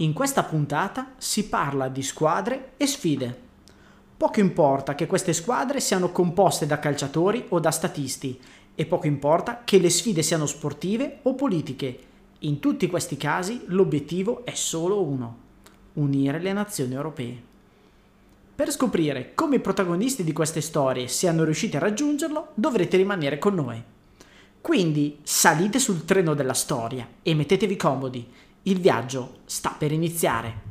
In questa puntata si parla di squadre e sfide. Poco importa che queste squadre siano composte da calciatori o da statisti e poco importa che le sfide siano sportive o politiche. In tutti questi casi l'obiettivo è solo uno, unire le nazioni europee. Per scoprire come i protagonisti di queste storie siano riusciti a raggiungerlo, dovrete rimanere con noi. Quindi salite sul treno della storia e mettetevi comodi. Il viaggio sta per iniziare.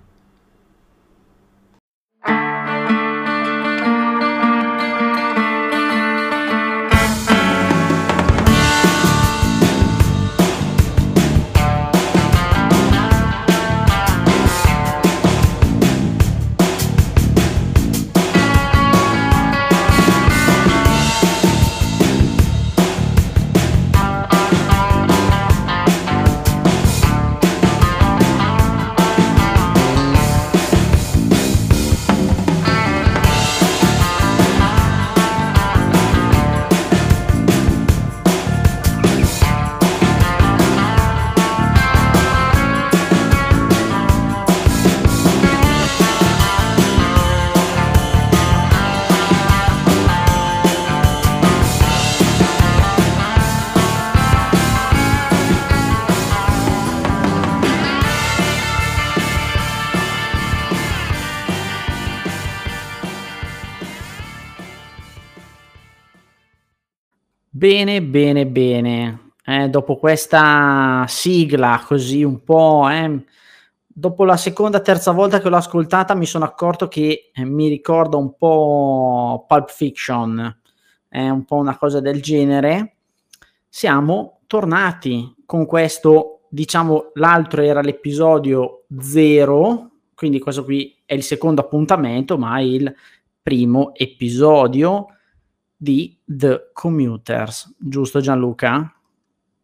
Bene, bene, bene. Eh, dopo questa sigla così un po', eh, dopo la seconda, terza volta che l'ho ascoltata mi sono accorto che eh, mi ricorda un po' Pulp Fiction, è un po' una cosa del genere. Siamo tornati con questo, diciamo, l'altro era l'episodio 0, quindi questo qui è il secondo appuntamento, ma il primo episodio di The Commuters, giusto Gianluca?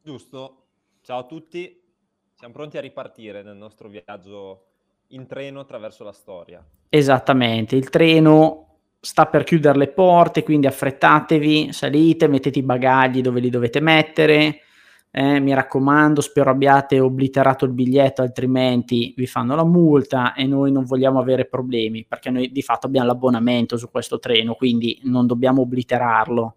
Giusto. Ciao a tutti, siamo pronti a ripartire nel nostro viaggio in treno attraverso la storia. Esattamente, il treno sta per chiudere le porte, quindi affrettatevi, salite, mettete i bagagli dove li dovete mettere, eh, mi raccomando, spero abbiate obliterato il biglietto, altrimenti vi fanno la multa e noi non vogliamo avere problemi, perché noi di fatto abbiamo l'abbonamento su questo treno, quindi non dobbiamo obliterarlo.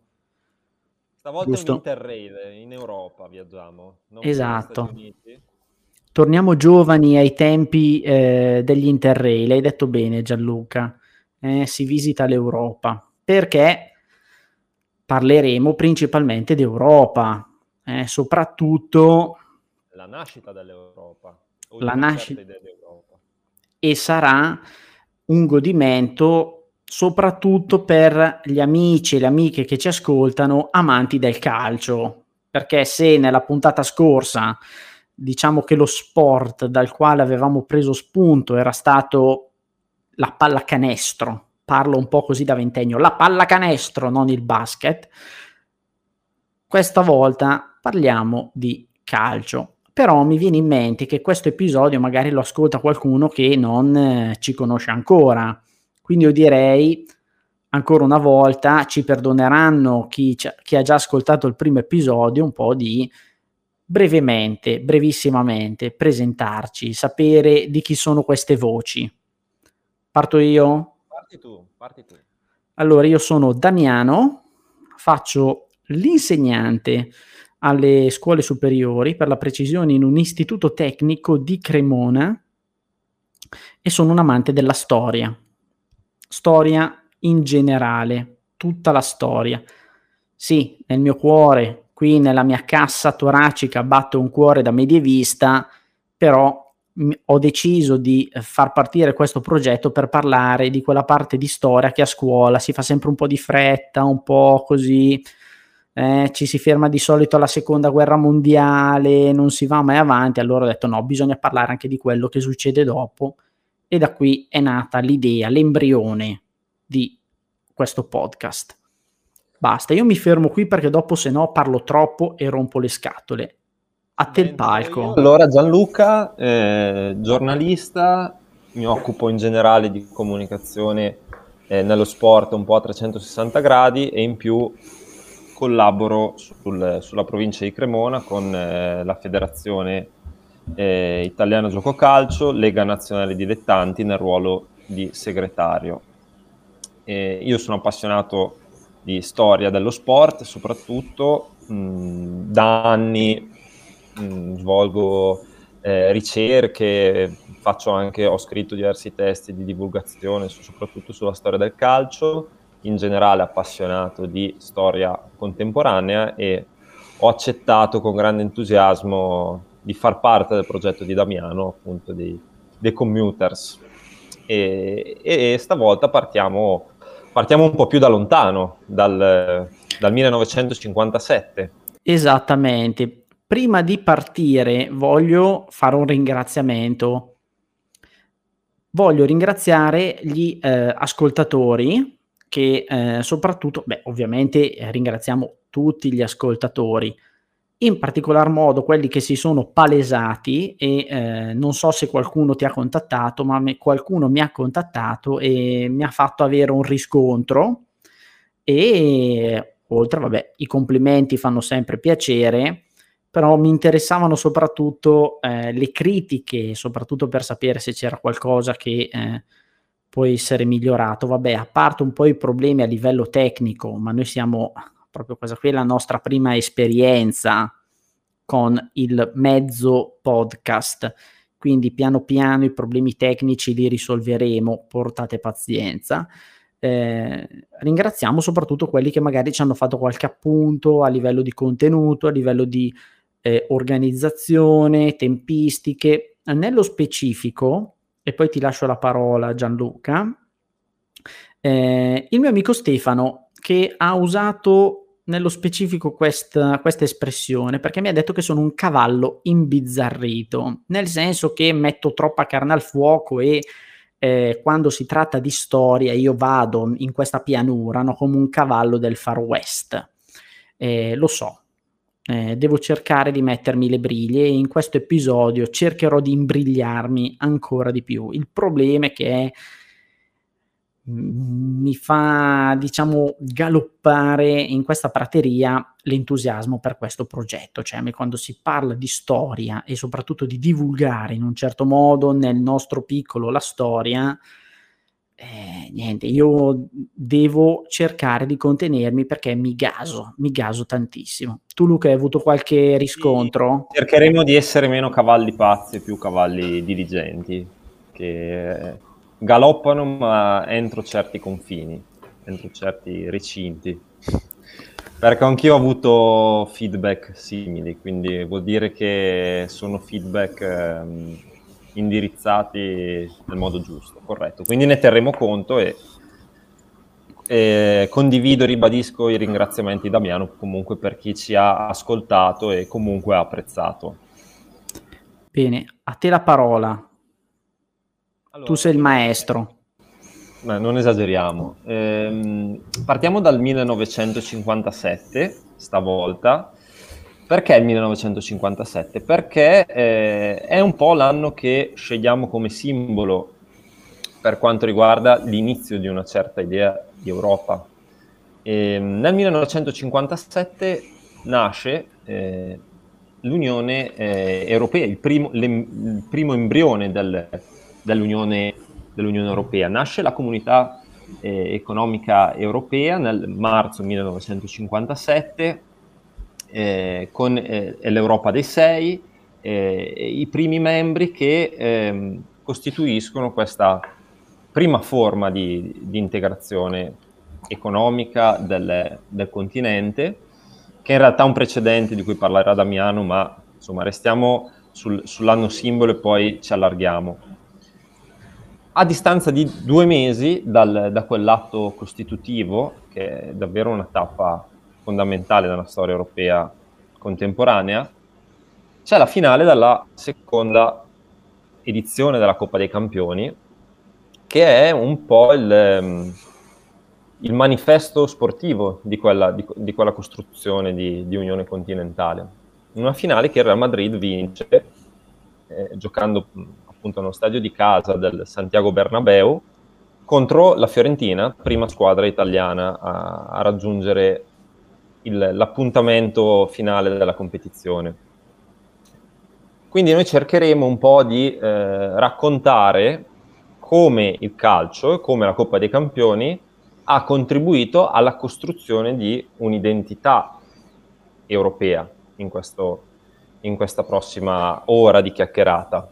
Stavolta Giusto? in Interrail, in Europa viaggiamo. esatto. Torniamo giovani ai tempi eh, degli Interrail, hai detto bene Gianluca, eh, si visita l'Europa, perché parleremo principalmente d'Europa, eh, soprattutto la nascita dell'Europa, la nascita dell'Europa. e sarà un godimento soprattutto per gli amici e le amiche che ci ascoltano amanti del calcio, perché se nella puntata scorsa diciamo che lo sport dal quale avevamo preso spunto era stato la pallacanestro, parlo un po' così da ventennio, la pallacanestro, non il basket, questa volta parliamo di calcio. Però mi viene in mente che questo episodio magari lo ascolta qualcuno che non eh, ci conosce ancora. Quindi io direi ancora una volta ci perdoneranno chi, chi ha già ascoltato il primo episodio un po' di brevemente, brevissimamente presentarci, sapere di chi sono queste voci. Parto io? Parti tu, parti tu. Allora, io sono Damiano, faccio l'insegnante alle scuole superiori, per la precisione in un istituto tecnico di Cremona e sono un amante della storia. Storia in generale, tutta la storia. Sì, nel mio cuore, qui nella mia cassa toracica batte un cuore da medievista, però ho deciso di far partire questo progetto per parlare di quella parte di storia che a scuola si fa sempre un po' di fretta, un po' così, eh, ci si ferma di solito alla seconda guerra mondiale, non si va mai avanti, allora ho detto no, bisogna parlare anche di quello che succede dopo e da qui è nata l'idea, l'embrione di questo podcast. Basta, io mi fermo qui perché dopo se no parlo troppo e rompo le scatole. A te il palco. Allora Gianluca, eh, giornalista, mi occupo in generale di comunicazione eh, nello sport un po' a 360 gradi e in più collaboro sul, sulla provincia di Cremona con eh, la federazione eh, Italiano Gioco Calcio, Lega Nazionale Dilettanti nel ruolo di segretario. Eh, io sono appassionato di storia dello sport, soprattutto mh, da anni mh, svolgo eh, ricerche, anche, ho scritto diversi testi di divulgazione, soprattutto sulla storia del calcio, in generale appassionato di storia contemporanea e ho accettato con grande entusiasmo di far parte del progetto di Damiano, appunto dei, dei commuters. E, e, stavolta partiamo, partiamo un po' più da lontano, dal, dal 1957. Esattamente, prima di partire voglio fare un ringraziamento. Voglio ringraziare gli eh, ascoltatori che eh, soprattutto, beh, ovviamente eh, ringraziamo tutti gli ascoltatori, in particolar modo quelli che si sono palesati e eh, non so se qualcuno ti ha contattato, ma me, qualcuno mi ha contattato e mi ha fatto avere un riscontro e oltre, vabbè, i complimenti fanno sempre piacere però mi interessavano soprattutto eh, le critiche, soprattutto per sapere se c'era qualcosa che eh, può essere migliorato. Vabbè, a parte un po' i problemi a livello tecnico, ma noi siamo proprio questa qui è la nostra prima esperienza con il mezzo podcast. Quindi piano piano i problemi tecnici li risolveremo, portate pazienza. Eh, ringraziamo soprattutto quelli che magari ci hanno fatto qualche appunto a livello di contenuto, a livello di eh, organizzazione, tempistiche. Nello specifico, e poi ti lascio la parola Gianluca, eh, il mio amico Stefano che ha usato nello specifico questa, questa espressione perché mi ha detto che sono un cavallo imbizzarrito, nel senso che metto troppa carne al fuoco e eh, quando si tratta di storia io vado in questa pianura no, come un cavallo del Far West. Eh, lo so, eh, devo cercare di mettermi le briglie e in questo episodio cercherò di imbrigliarmi ancora di più. Il problema è che mm, mi fa, diciamo, galoppare in questa prateria l'entusiasmo per questo progetto, cioè quando si parla di storia e soprattutto di divulgare in un certo modo nel nostro piccolo la storia, eh, niente, io devo cercare di contenermi perché mi gaso, mi gaso tantissimo. Tu Luca hai avuto qualche riscontro? Sì, cercheremo di essere meno cavalli pazzi e più cavalli diligenti, che galoppano ma entro certi confini, entro certi recinti. Perché anch'io ho avuto feedback simili, quindi vuol dire che sono feedback... Ehm, indirizzati nel modo giusto, corretto. Quindi ne terremo conto e, e condivido e ribadisco i ringraziamenti Damiano comunque per chi ci ha ascoltato e comunque ha apprezzato. Bene, a te la parola. Allora, tu sei il maestro. Beh, non esageriamo. Ehm, partiamo dal 1957, stavolta, perché il 1957? Perché eh, è un po' l'anno che scegliamo come simbolo per quanto riguarda l'inizio di una certa idea di Europa. E, nel 1957 nasce eh, l'Unione eh, Europea, il primo, le, il primo embrione del, dell'Unione, dell'Unione, Europea. Nasce la Comunità eh, Economica Europea nel marzo 1957 eh, con eh, l'Europa dei sei, eh, i primi membri che ehm, costituiscono questa prima forma di, di integrazione economica del, del, continente, che in realtà è un precedente di cui parlerà Damiano, ma insomma restiamo sul, sull'anno simbolo e poi ci allarghiamo. A distanza di due mesi dal, da quell'atto costitutivo, che è davvero una tappa fondamentale della storia europea contemporanea, c'è la finale della seconda edizione della Coppa dei Campioni, che è un po' il, ehm, il manifesto sportivo di quella, di, di quella costruzione di, di, Unione Continentale. Una finale che il Real Madrid vince eh, giocando appunto nello stadio di casa del Santiago Bernabeu contro la Fiorentina, prima squadra italiana a, a raggiungere il, l'appuntamento finale della competizione. quindi noi cercheremo un po' di eh, raccontare come il calcio come la Coppa dei Campioni ha contribuito alla costruzione di un'identità europea in, questo, in questa prossima ora di chiacchierata.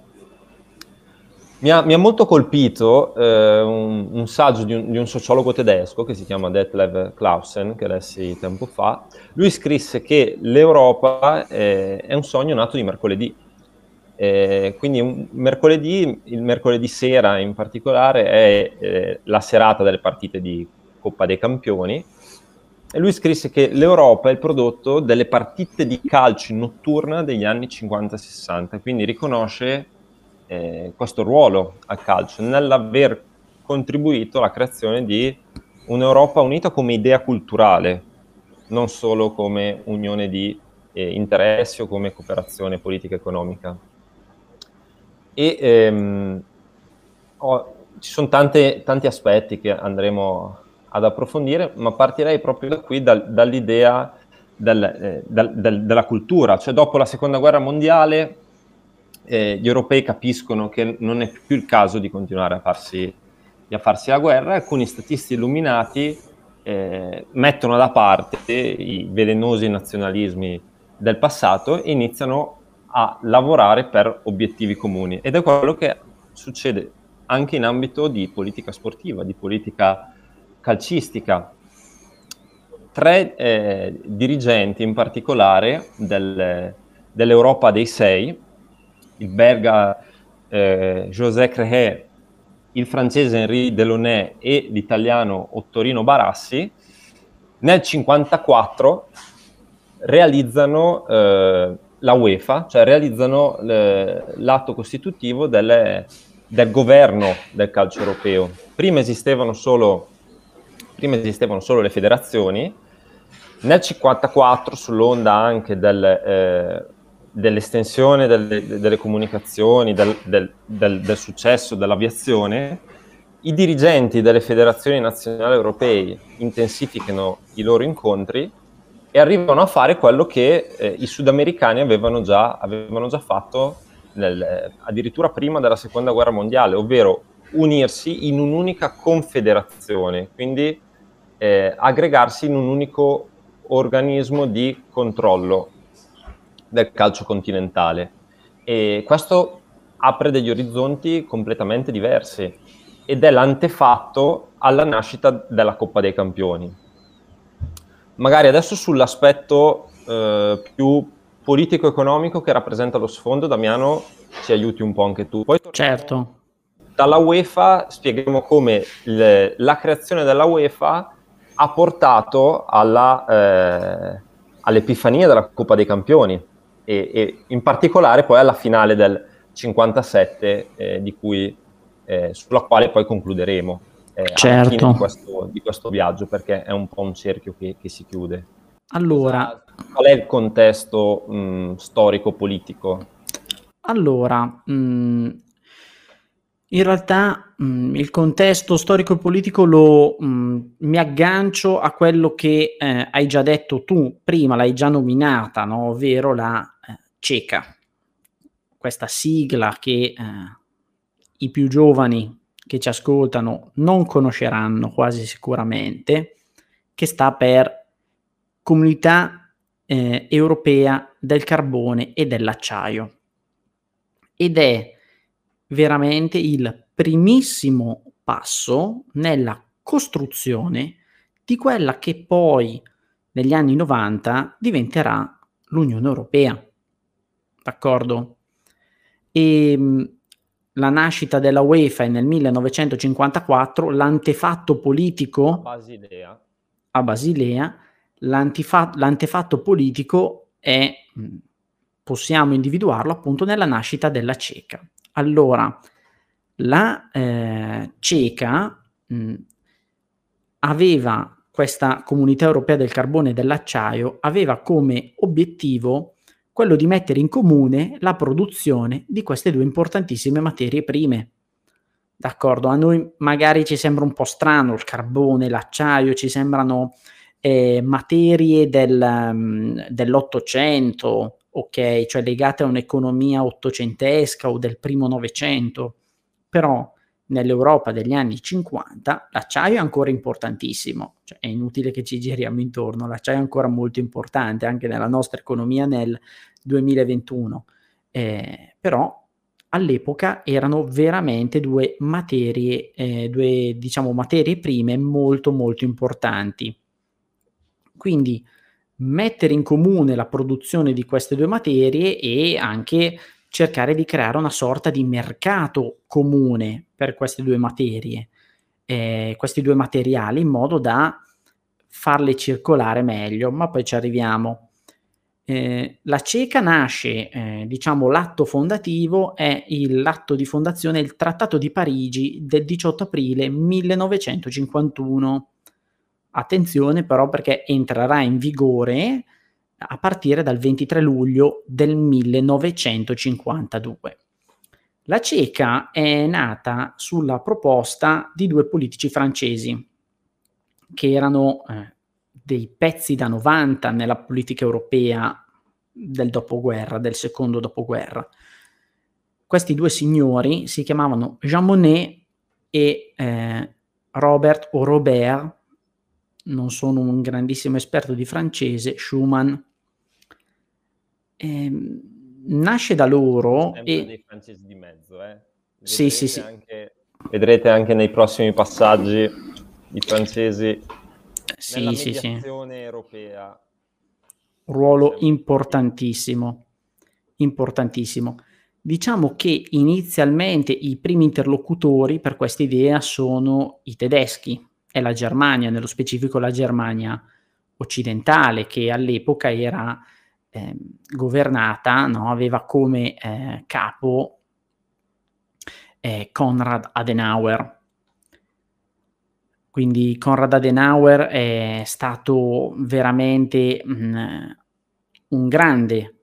Mi ha, mi ha molto colpito eh, un, un, saggio di un, di un, sociologo tedesco che si chiama Detlev Clausen, che lessi tempo fa. Lui scrisse che l'Europa eh, è un sogno nato di mercoledì. Eh, quindi mercoledì, il mercoledì sera in particolare, è eh, la serata delle partite di Coppa dei Campioni. E lui scrisse che l'Europa è il prodotto delle partite di calcio notturna degli anni 50-60, quindi riconosce eh, questo ruolo al calcio nell'aver contribuito alla creazione di un'Europa unita come idea culturale, non solo come unione di eh, interessi o come cooperazione politica economica. E ehm, oh, ci sono tante, tanti aspetti che andremo ad approfondire, ma partirei proprio da qui, dal, dall'idea del, eh, del, del, della cultura, cioè dopo la seconda guerra mondiale eh, gli europei capiscono che non è più il caso di continuare a farsi, a farsi la guerra, alcuni statisti illuminati eh, mettono da parte i velenosi nazionalismi del passato e iniziano a lavorare per obiettivi comuni. Ed è quello che succede anche in ambito di politica sportiva, di politica calcistica. Tre eh, dirigenti in particolare del, dell'Europa dei sei, il belga eh, José Crehé, il francese Henri Delaunay e l'italiano Ottorino Barassi, nel 1954 realizzano eh, la UEFA, cioè realizzano le, l'atto costitutivo delle, del governo del calcio europeo. Prima esistevano solo, prima esistevano solo le federazioni, nel 1954, sull'onda anche del, eh, dell'estensione delle, delle comunicazioni, del, del, del, del, successo dell'aviazione, i dirigenti delle federazioni nazionali europee intensificano i loro incontri e arrivano a fare quello che eh, i sudamericani avevano già, avevano già fatto nel, addirittura prima della seconda guerra mondiale, ovvero unirsi in un'unica confederazione, quindi eh, aggregarsi in un unico organismo di controllo del calcio continentale. E questo apre degli orizzonti completamente diversi ed è l'antefatto alla nascita della Coppa dei Campioni. Magari adesso sull'aspetto eh, più politico-economico che rappresenta lo sfondo, Damiano, ci aiuti un po' anche tu. Poi certo. Dalla UEFA spieghiamo come le, la creazione della UEFA ha portato alla, eh, all'epifania della Coppa dei Campioni, e, e in particolare poi alla finale del 57 eh, di cui, eh, sulla quale poi concluderemo eh, certo. di questo, di questo, viaggio perché è un po' un cerchio che, che si chiude. Allora, qual è il contesto storico-politico? Allora, mh, in realtà mh, il contesto storico-politico lo mh, mi aggancio a quello che eh, hai già detto tu prima, l'hai già nominata, no? ovvero la CECA, questa sigla che eh, i più giovani che ci ascoltano non conosceranno quasi sicuramente, che sta per Comunità eh, Europea del Carbone e dell'Acciaio. Ed è veramente il primissimo passo nella costruzione di quella che poi negli anni 90 diventerà l'Unione Europea d'accordo? E ehm, la nascita della UEFA è nel 1954, l'antefatto politico a Basilea, a Basilea l'antefatto politico è, possiamo individuarlo appunto nella nascita della CECA. Allora, la eh, CECA mh, aveva, questa comunità europea del carbone e dell'acciaio, aveva come obiettivo quello di mettere in comune la produzione di queste due importantissime materie prime. D'accordo, a noi magari ci sembra un po' strano il carbone, l'acciaio, ci sembrano eh, materie del, um, dell'Ottocento ok, cioè legate a un'economia ottocentesca o del primo Novecento, però nell'Europa degli anni 50 l'acciaio è ancora importantissimo, cioè è inutile che ci giriamo intorno, l'acciaio è ancora molto importante anche nella nostra economia nel 2021, eh, però all'epoca erano veramente due materie, eh, due diciamo materie prime molto molto importanti. Quindi mettere in comune la produzione di queste due materie e anche cercare di creare una sorta di mercato comune per queste due materie, eh, questi due materiali, in modo da farle circolare meglio, ma poi ci arriviamo. Eh, la CECA nasce, eh, diciamo, l'atto fondativo è l'atto di fondazione, il Trattato di Parigi del 18 aprile 1951. Attenzione però perché entrerà in vigore a partire dal 23 luglio del 1952. La CECA è nata sulla proposta di due politici francesi che erano eh, dei pezzi da 90 nella politica europea del dopoguerra, del secondo dopoguerra. Questi due signori si chiamavano Jean Monnet e eh, Robert o Robert, non sono un grandissimo esperto di francese, Schumann. Eh, nasce da loro e... dei francesi di mezzo, eh? Sì, sì, sì. Anche, vedrete anche nei prossimi passaggi i francesi sì, nella sì, sì. europea. Ruolo importantissimo, importantissimo. Diciamo che inizialmente i primi interlocutori per questa idea sono i tedeschi e la Germania, nello specifico la Germania occidentale, che all'epoca era eh, governata, no? aveva come eh, capo eh, Konrad Adenauer. Quindi Konrad Adenauer è stato veramente mh, mm, un grande,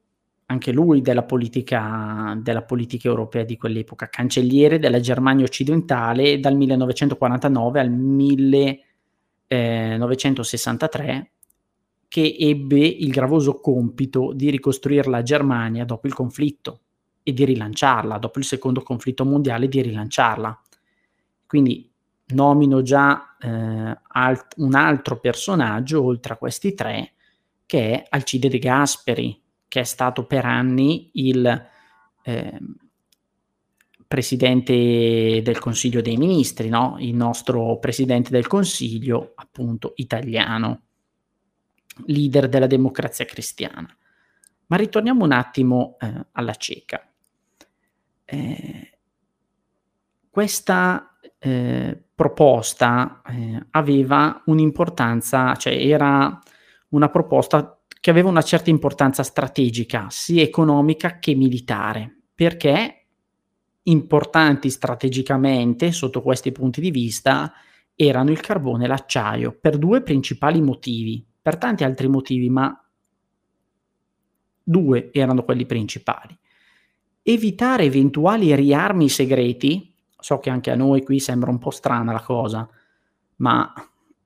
anche lui, della politica, della politica europea di quell'epoca, cancelliere della Germania occidentale dal 1949 al 1963 che ebbe il gravoso compito di ricostruire la Germania dopo il conflitto e di rilanciarla, dopo il secondo conflitto mondiale, di rilanciarla. Quindi nomino già eh, alt- un altro personaggio, oltre a questi tre, che è Alcide De Gasperi, che è stato per anni il eh, presidente del Consiglio dei Ministri, no? il nostro presidente del Consiglio, appunto, italiano leader della democrazia cristiana. Ma ritorniamo un attimo eh, alla cieca. Eh, questa eh, proposta eh, aveva un'importanza, cioè era una proposta che aveva una certa importanza strategica, sia economica che militare, perché importanti strategicamente sotto questi punti di vista erano il carbone e l'acciaio per due principali motivi per tanti altri motivi, ma due erano quelli principali. Evitare eventuali riarmi segreti, so che anche a noi qui sembra un po' strana la cosa, ma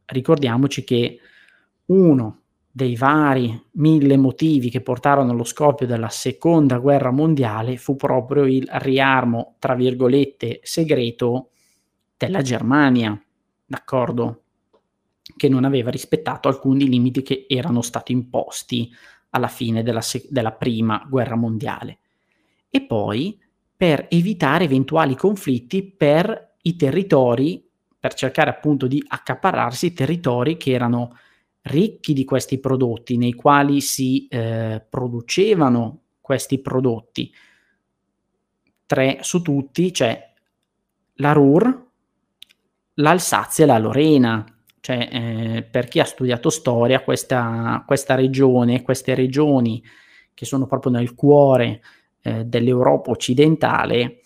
ricordiamoci che uno dei vari mille motivi che portarono allo scoppio della seconda guerra mondiale fu proprio il riarmo, tra virgolette, segreto della Germania, d'accordo? Che non aveva rispettato alcuni limiti che erano stati imposti alla fine della, se- della prima guerra mondiale. E poi per evitare eventuali conflitti per i territori, per cercare appunto di accaparrarsi territori che erano ricchi di questi prodotti, nei quali si eh, producevano questi prodotti. Tre su tutti, cioè la Ruhr, l'Alsazia e la Lorena, cioè, eh, per chi ha studiato storia, questa, questa, regione, queste regioni che sono proprio nel cuore eh, dell'Europa occidentale, eh,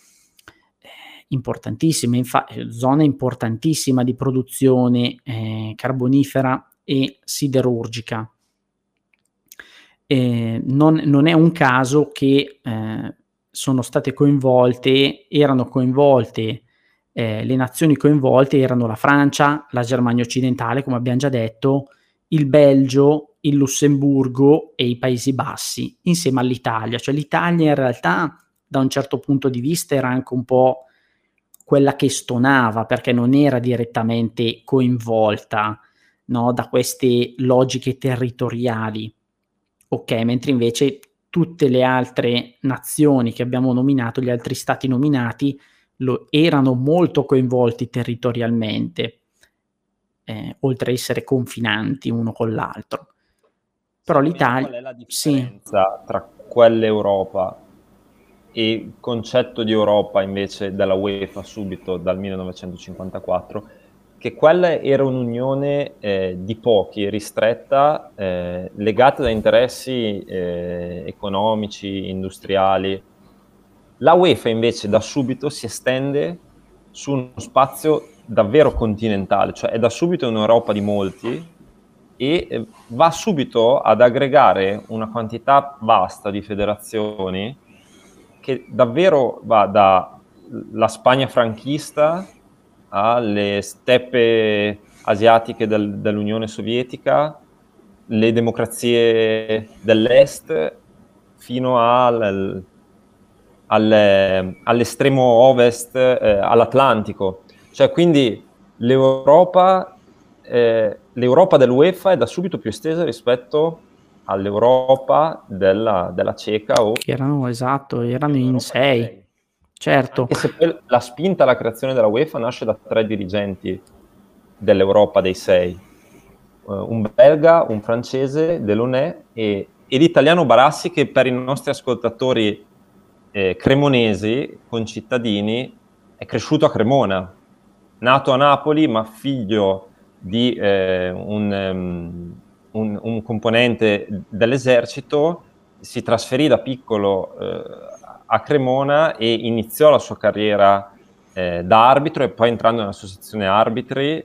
importantissime, infa- zona importantissima di produzione eh, carbonifera e siderurgica. Non, non, è un caso che eh, sono state coinvolte, erano coinvolte eh, le nazioni coinvolte erano la Francia, la Germania occidentale, come abbiamo già detto, il Belgio, il Lussemburgo e i Paesi Bassi insieme all'Italia. Cioè l'Italia in realtà da un certo punto di vista era anche un po' quella che stonava perché non era direttamente coinvolta no, da queste logiche territoriali. Ok, mentre invece tutte le altre nazioni che abbiamo nominato, gli altri stati nominati, lo, erano molto coinvolti territorialmente, eh, oltre a essere confinanti uno con l'altro. Però l'Italia... Qual è la differenza sì. tra quell'Europa e il concetto di Europa invece della UEFA subito dal 1954? Che quella era un'unione eh, di pochi, ristretta, eh, legata da interessi eh, economici, industriali, la UEFA invece da subito si estende su uno spazio davvero continentale, cioè è da subito un'Europa di molti e eh, va subito ad aggregare una quantità vasta di federazioni che davvero va dalla Spagna franchista alle steppe asiatiche del, dell'Unione Sovietica, le democrazie dell'Est, fino al, al, all'estremo ovest, eh, all'Atlantico. Cioè, quindi l'Europa, eh, l'Europa dell'UEFA è da subito più estesa rispetto all'Europa della, della CECA. O che erano, esatto, erano in sei. Certo. E se la spinta alla creazione della UEFA nasce da tre dirigenti dell'Europa dei sei. Uh, un belga, un francese, Delaunay e, e l'italiano Barassi che per i nostri ascoltatori eh, cremonesi, concittadini, è cresciuto a Cremona, nato a Napoli ma figlio di eh, un, um, un, un, componente dell'esercito, si trasferì da piccolo eh, a Cremona e iniziò la sua carriera eh, da arbitro e poi entrando nell'associazione arbitri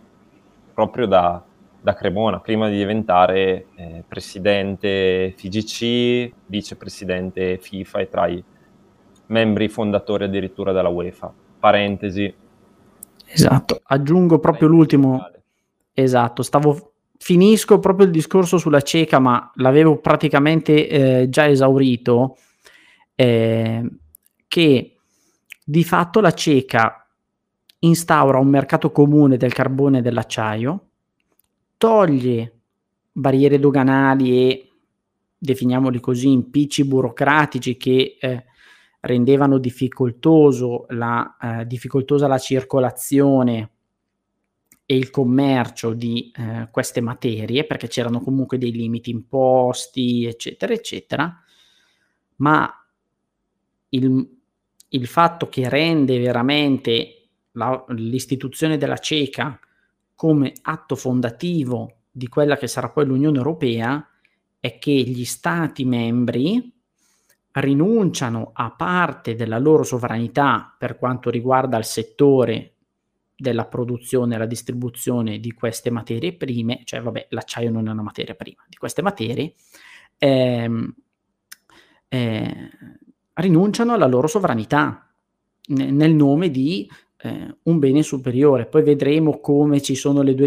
proprio da, da Cremona, prima di diventare eh, presidente FIGC, vicepresidente FIFA e tra i membri fondatori addirittura della UEFA. Parentesi. Esatto, aggiungo proprio l'ultimo. Esatto, stavo finisco proprio il discorso sulla cieca, ma l'avevo praticamente eh, già esaurito, eh, che di fatto la cieca instaura un mercato comune del carbone e dell'acciaio, toglie barriere doganali e, definiamoli così, impicci burocratici che eh, rendevano difficoltoso la, eh, difficoltosa la circolazione e il commercio di eh, queste materie, perché c'erano comunque dei limiti imposti, eccetera, eccetera, ma il, il fatto che rende veramente la, l'istituzione della CECA come atto fondativo di quella che sarà poi l'Unione Europea è che gli Stati membri rinunciano a parte della loro sovranità per quanto riguarda il settore della produzione e la distribuzione di queste materie prime, cioè vabbè l'acciaio non è una materia prima, di queste materie, ehm, eh, rinunciano alla loro sovranità n- nel nome di eh, un bene superiore. Poi vedremo come ci,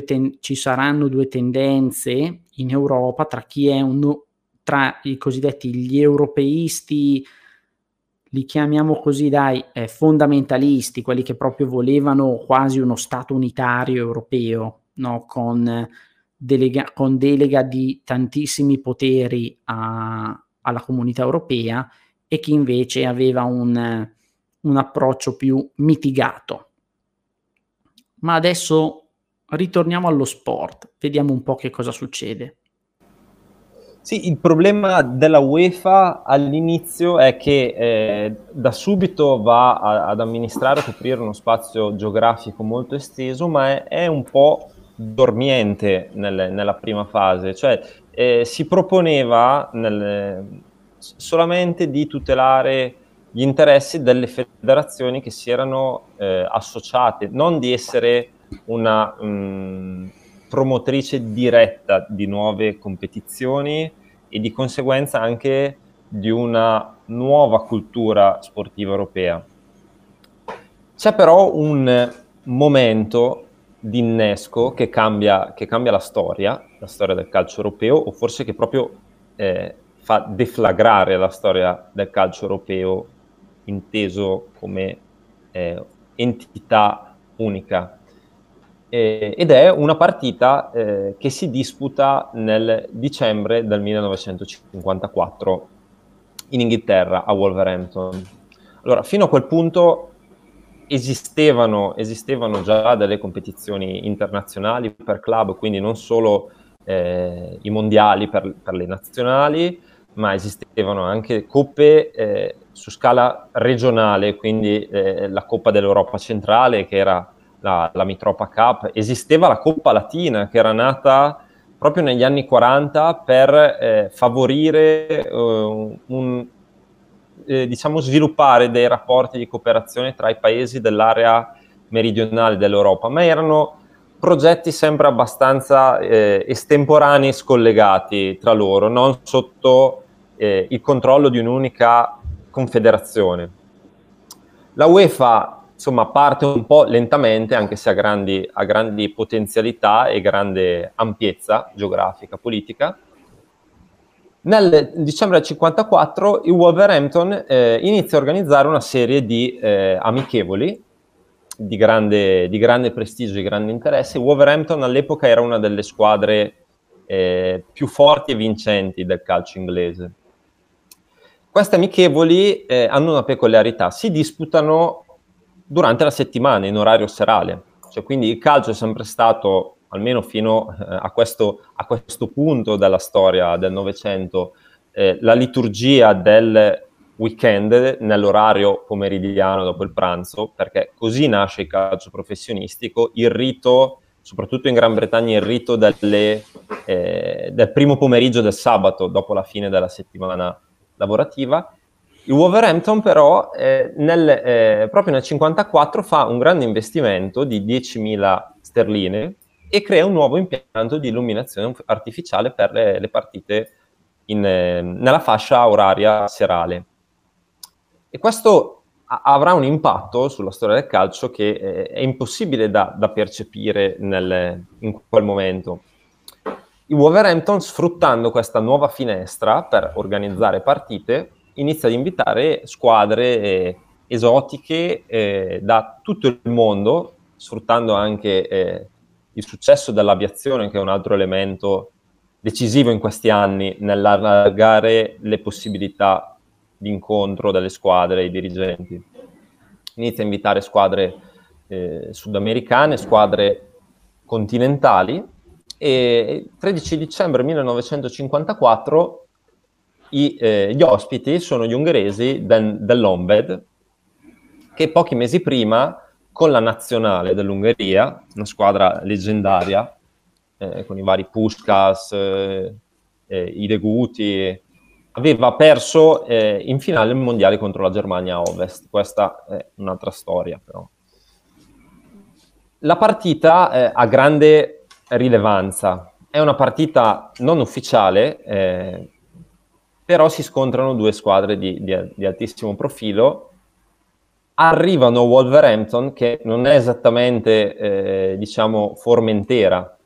ten- ci saranno due tendenze in Europa tra chi è un tra i cosiddetti gli europeisti, li chiamiamo così dai eh, fondamentalisti, quelli che proprio volevano quasi uno Stato unitario europeo, no? con, delega, con, delega, di tantissimi poteri a, alla comunità europea e chi invece aveva un, un approccio più mitigato. Ma adesso ritorniamo allo sport, vediamo un po' che cosa succede. Sì, il problema della UEFA all'inizio è che eh, da subito va a, ad amministrare, a coprire uno spazio geografico molto esteso, ma è, è un po' dormiente nel, nella prima fase, cioè eh, si proponeva nel, solamente di tutelare gli interessi delle federazioni che si erano eh, associate, non di essere una mh, mm, promotrice diretta di nuove competizioni e di conseguenza anche di una nuova cultura sportiva europea. C'è però un momento di innesco che cambia, che cambia la storia la storia del calcio europeo o forse che proprio eh, fa deflagrare la storia del calcio europeo inteso come eh, entità unica. Eh, ed è una partita eh, che si disputa nel dicembre del 1954 in Inghilterra, a Wolverhampton. Allora, fino a quel punto esistevano, esistevano già delle competizioni internazionali per club, quindi non solo eh, i mondiali per, per, le nazionali, ma esistevano anche coppe eh, su scala regionale, quindi eh, la Coppa dell'Europa centrale, che era la, la, Mitropa Cup, esisteva la Coppa Latina, che era nata proprio negli anni 40 per eh, favorire uh, un, eh, diciamo, sviluppare dei rapporti di cooperazione tra i paesi dell'area meridionale dell'Europa, ma erano progetti sempre abbastanza eh, estemporanei, scollegati tra loro, non sotto eh, il controllo di un'unica confederazione. La UEFA insomma, parte un po' lentamente, anche se ha grandi, ha grandi potenzialità e grande ampiezza geografica, politica, nel dicembre del 1954 il Wolverhampton eh, inizia a organizzare una serie di eh, amichevoli di grande, di grande, prestigio, di grande interesse. Wolverhampton all'epoca era una delle squadre eh, più forti e vincenti del calcio inglese. Queste amichevoli eh, hanno una peculiarità, si disputano durante la settimana in orario serale, cioè, quindi il calcio è sempre stato almeno fino eh, a, questo, a, questo, punto della storia del Novecento, eh, la liturgia del weekend nell'orario pomeridiano dopo il pranzo, perché così nasce il calcio professionistico, il rito, soprattutto in Gran Bretagna, il rito delle, eh, del primo pomeriggio del sabato dopo la fine della settimana lavorativa. Il Wolverhampton però eh, nel, eh, proprio nel 1954 fa un grande investimento di 10.000 sterline e crea un nuovo impianto di illuminazione artificiale per le, le partite in, eh, nella fascia oraria serale. E questo a- avrà un impatto sulla storia del calcio che eh, è impossibile da, da percepire nel, in quel momento. Il Wolverhampton, sfruttando questa nuova finestra per organizzare partite, inizia ad invitare squadre eh, esotiche eh, da tutto il mondo, sfruttando anche eh, il successo dell'aviazione, che è un altro elemento decisivo in questi anni nell'allargare le possibilità di incontro delle squadre e i dirigenti. Inizia a invitare squadre eh, sudamericane, squadre continentali e il 13 dicembre 1954 i, eh, gli ospiti sono gli ungheresi del, dell'Ombed che pochi mesi prima con la nazionale dell'Ungheria, una squadra leggendaria, eh, con i vari Puskas, eh, eh, i Deguti, aveva perso eh, in finale il mondiale contro la Germania Ovest. Questa è un'altra storia, però. La partita eh, ha grande rilevanza. È una partita non ufficiale, però si scontrano due squadre di, di, di altissimo profilo arrivano a Wolverhampton, che non è esattamente, eh, diciamo, Formentera,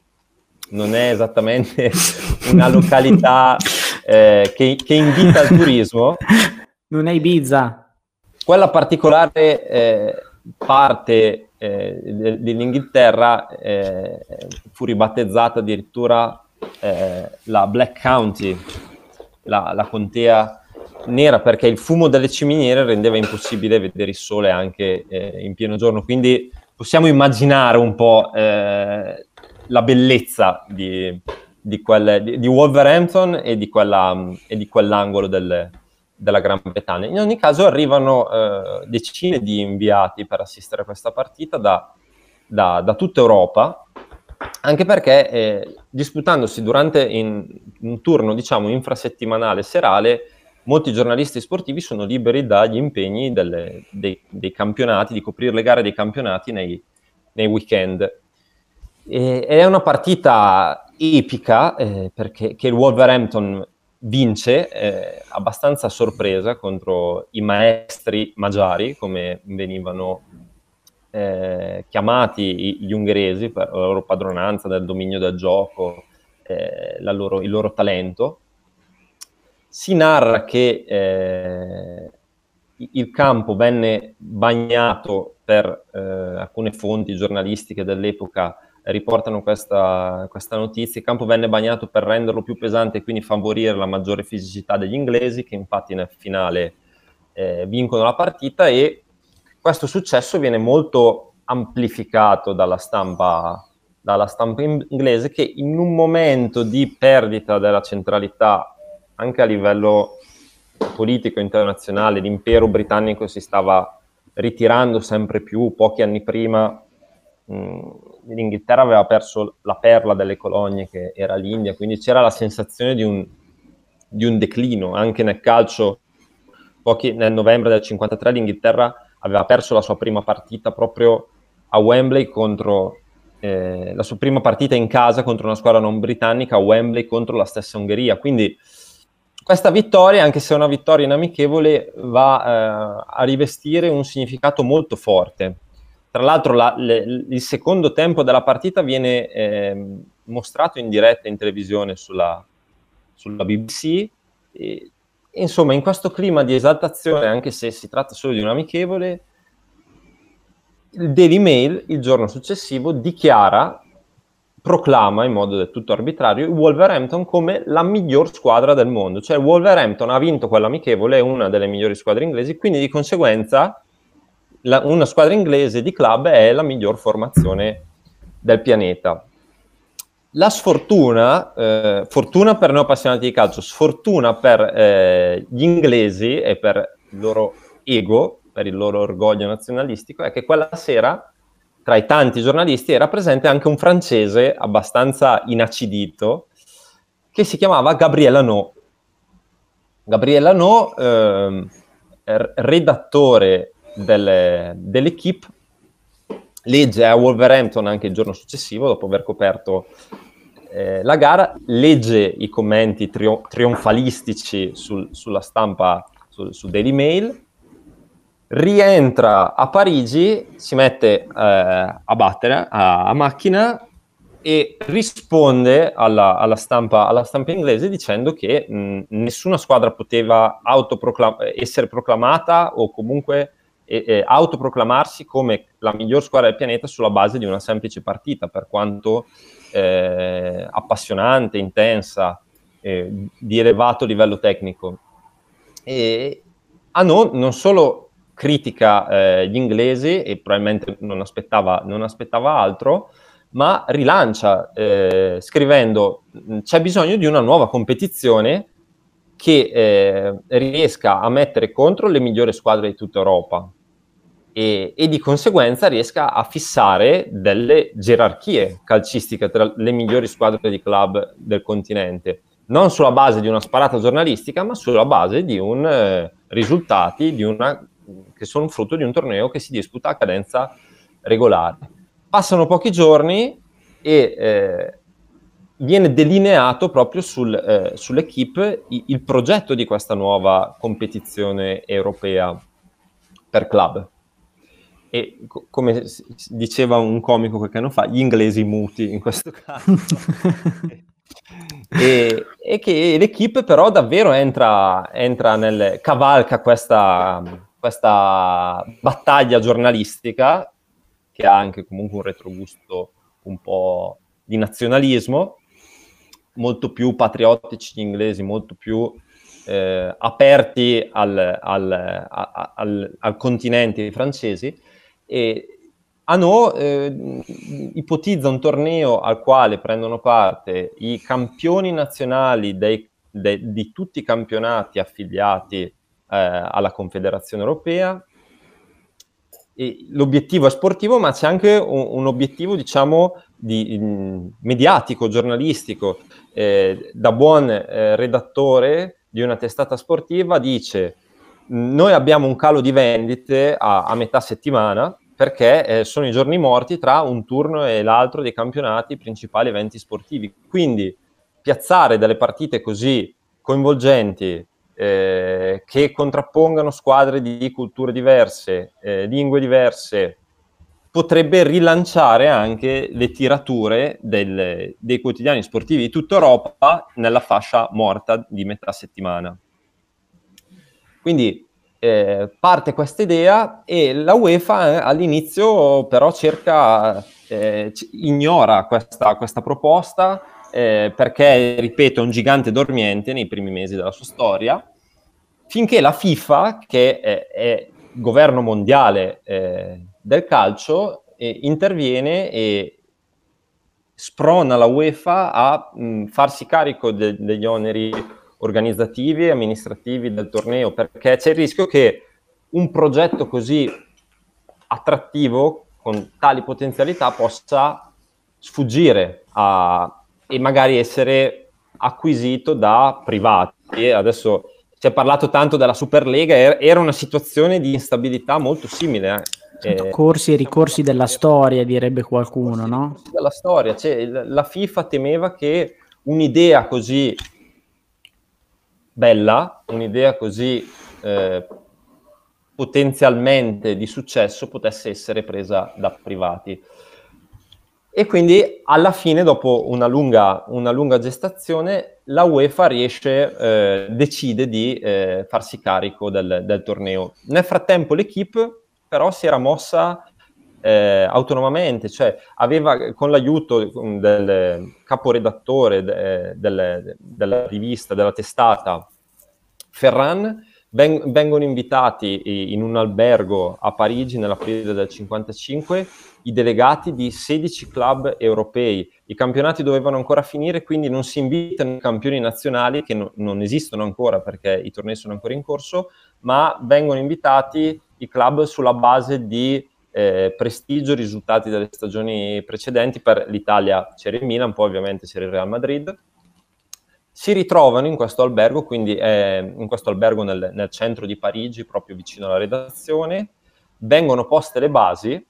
non è esattamente una località eh, che, che, invita al turismo. Non è Ibiza. Quella particolare eh, parte eh, dell'Inghilterra eh, fu ribattezzata addirittura eh, la Black County, la, la contea nera perché il fumo delle ciminiere rendeva impossibile vedere il sole anche eh, in pieno giorno. Quindi possiamo immaginare un po' eh, la bellezza di, di, quelle, di, di Wolverhampton e di, quella, e di quell'angolo del, della Gran Bretagna. In ogni caso arrivano eh, decine di inviati per assistere a questa partita da, da, da tutta Europa, anche perché eh, disputandosi durante in, un turno, diciamo, infrasettimanale serale, molti giornalisti sportivi sono liberi dagli impegni delle, dei, dei, campionati, di coprire le gare dei campionati nei, nei weekend. E, è una partita epica eh, perché il Wolverhampton vince eh, abbastanza a sorpresa contro i maestri magiari, come venivano eh, chiamati gli ungheresi per la loro padronanza del dominio del gioco, eh, loro, il loro talento. Si narra che eh, il campo venne bagnato per eh, alcune fonti giornalistiche dell'epoca riportano questa, questa, notizia, il campo venne bagnato per renderlo più pesante e quindi favorire la maggiore fisicità degli inglesi che infatti nel finale eh, vincono la partita e questo successo viene molto amplificato dalla stampa, dalla stampa inglese che in un momento di perdita della centralità anche a livello politico internazionale, l'impero britannico si stava ritirando sempre più, pochi anni prima mh, l'Inghilterra aveva perso la perla delle colonie che era l'India, quindi c'era la sensazione di un, di un declino, anche nel calcio, pochi, nel novembre del 1953 l'Inghilterra aveva perso la sua prima partita proprio a Wembley contro eh, la sua prima partita in casa contro una squadra non britannica a Wembley contro la stessa Ungheria. Quindi questa vittoria, anche se è una vittoria in amichevole, va eh, a rivestire un significato molto forte. Tra l'altro la, le, il secondo tempo della partita viene eh, mostrato in diretta in televisione sulla, sulla BBC. E, insomma, in questo clima di esaltazione, anche se si tratta solo di un amichevole, il Daily Mail il giorno successivo dichiara proclama in modo del tutto arbitrario il Wolverhampton come la miglior squadra del mondo, cioè il Wolverhampton ha vinto quell'amichevole, è una delle migliori squadre inglesi, quindi di conseguenza la, una squadra inglese di club è la miglior formazione del pianeta. La sfortuna, eh, fortuna per noi appassionati di calcio, sfortuna per eh, gli inglesi e per il loro ego, per il loro orgoglio nazionalistico, è che quella sera tra i tanti giornalisti era presente anche un francese abbastanza inacidito che si chiamava Gabriel No. Gabriel No, eh, redattore delle, dell'equipe, legge a Wolverhampton anche il giorno successivo, dopo aver coperto eh, la gara, legge i commenti trio- trionfalistici sul, sulla stampa, sul, su Daily Mail, rientra a Parigi, si mette eh, a battere a, a, macchina e risponde alla, alla, stampa, alla stampa, inglese dicendo che mh, nessuna squadra poteva essere proclamata o comunque e, autoproclamarsi come la miglior squadra del pianeta sulla base di una semplice partita, per quanto eh, appassionante, intensa, eh, di elevato livello tecnico. E a non, non solo critica eh, gli inglesi e probabilmente non aspettava, non aspettava altro, ma rilancia eh, scrivendo c'è bisogno di una nuova competizione che eh, riesca a mettere contro le migliori squadre di tutta Europa e, e, di conseguenza riesca a fissare delle gerarchie calcistiche tra le migliori squadre di club del continente, non sulla base di una sparata giornalistica, ma sulla base di un, eh, risultati di una che sono frutto di un torneo che si disputa a cadenza regolare. Passano pochi giorni e eh, viene delineato proprio sul, eh, sull'equipe il, il progetto di questa nuova competizione europea per club. E co- come diceva un comico qualche anno fa, gli inglesi muti in questo caso. e, e, che l'equipe però davvero entra, entra nel, cavalca questa, questa battaglia giornalistica che ha anche comunque un retrogusto un po' di nazionalismo, molto più patriottici gli inglesi, molto più eh, aperti al, al, al, al, continente francesi e Hanno eh, ipotizza un torneo al quale prendono parte i campioni nazionali dei, de, di tutti i campionati affiliati eh, alla Confederazione Europea. E l'obiettivo è sportivo, ma c'è anche un, un obiettivo, diciamo, di, in, mediatico, giornalistico. Eh, da buon eh, redattore di una testata sportiva dice noi abbiamo un calo di vendite a, a metà settimana perché eh, sono i giorni morti tra un turno e l'altro dei campionati principali eventi sportivi. Quindi piazzare delle partite così coinvolgenti eh, che contrappongano squadre di culture diverse, eh, lingue diverse, potrebbe rilanciare anche le tirature del, dei quotidiani sportivi di tutta Europa nella fascia morta di metà settimana. Quindi eh, parte questa idea e la UEFA eh, all'inizio però cerca, eh, ignora questa, questa proposta eh, perché, ripeto, è un gigante dormiente nei primi mesi della sua storia, finché la FIFA, che è, è governo mondiale eh, del calcio eh, interviene e sprona la UEFA a mh, farsi carico de- degli oneri organizzativi e amministrativi del torneo, perché c'è il rischio che un progetto così attrattivo, con tali potenzialità, possa sfuggire a, e magari essere acquisito da privati. E adesso si è parlato tanto della Superlega, era una situazione di instabilità molto simile. Eh. Eh, corsi e ricorsi della storia, direbbe qualcuno, no? Della storia, cioè, la FIFA temeva che un'idea così bella, un'idea così eh, potenzialmente di successo potesse essere presa da privati. E quindi alla fine, dopo una lunga, una lunga gestazione, la UEFA riesce, eh, decide di eh, farsi carico del, del, torneo. Nel frattempo l'equipe però si era mossa eh, autonomamente, cioè aveva con l'aiuto del caporedattore de, de, della rivista, della testata Ferran, Ven- vengono invitati in un albergo a Parigi nell'aprile del 55 i delegati di 16 club europei. I campionati dovevano ancora finire, quindi non si invitano i campioni nazionali che no- non esistono ancora perché i tornei sono ancora in corso, ma vengono invitati i club sulla base di eh, prestigio, risultati delle stagioni precedenti. Per l'Italia c'era il Milan, poi ovviamente c'era il Real Madrid si ritrovano in questo albergo, quindi eh, in questo albergo nel, nel, centro di Parigi, proprio vicino alla redazione, vengono poste le basi,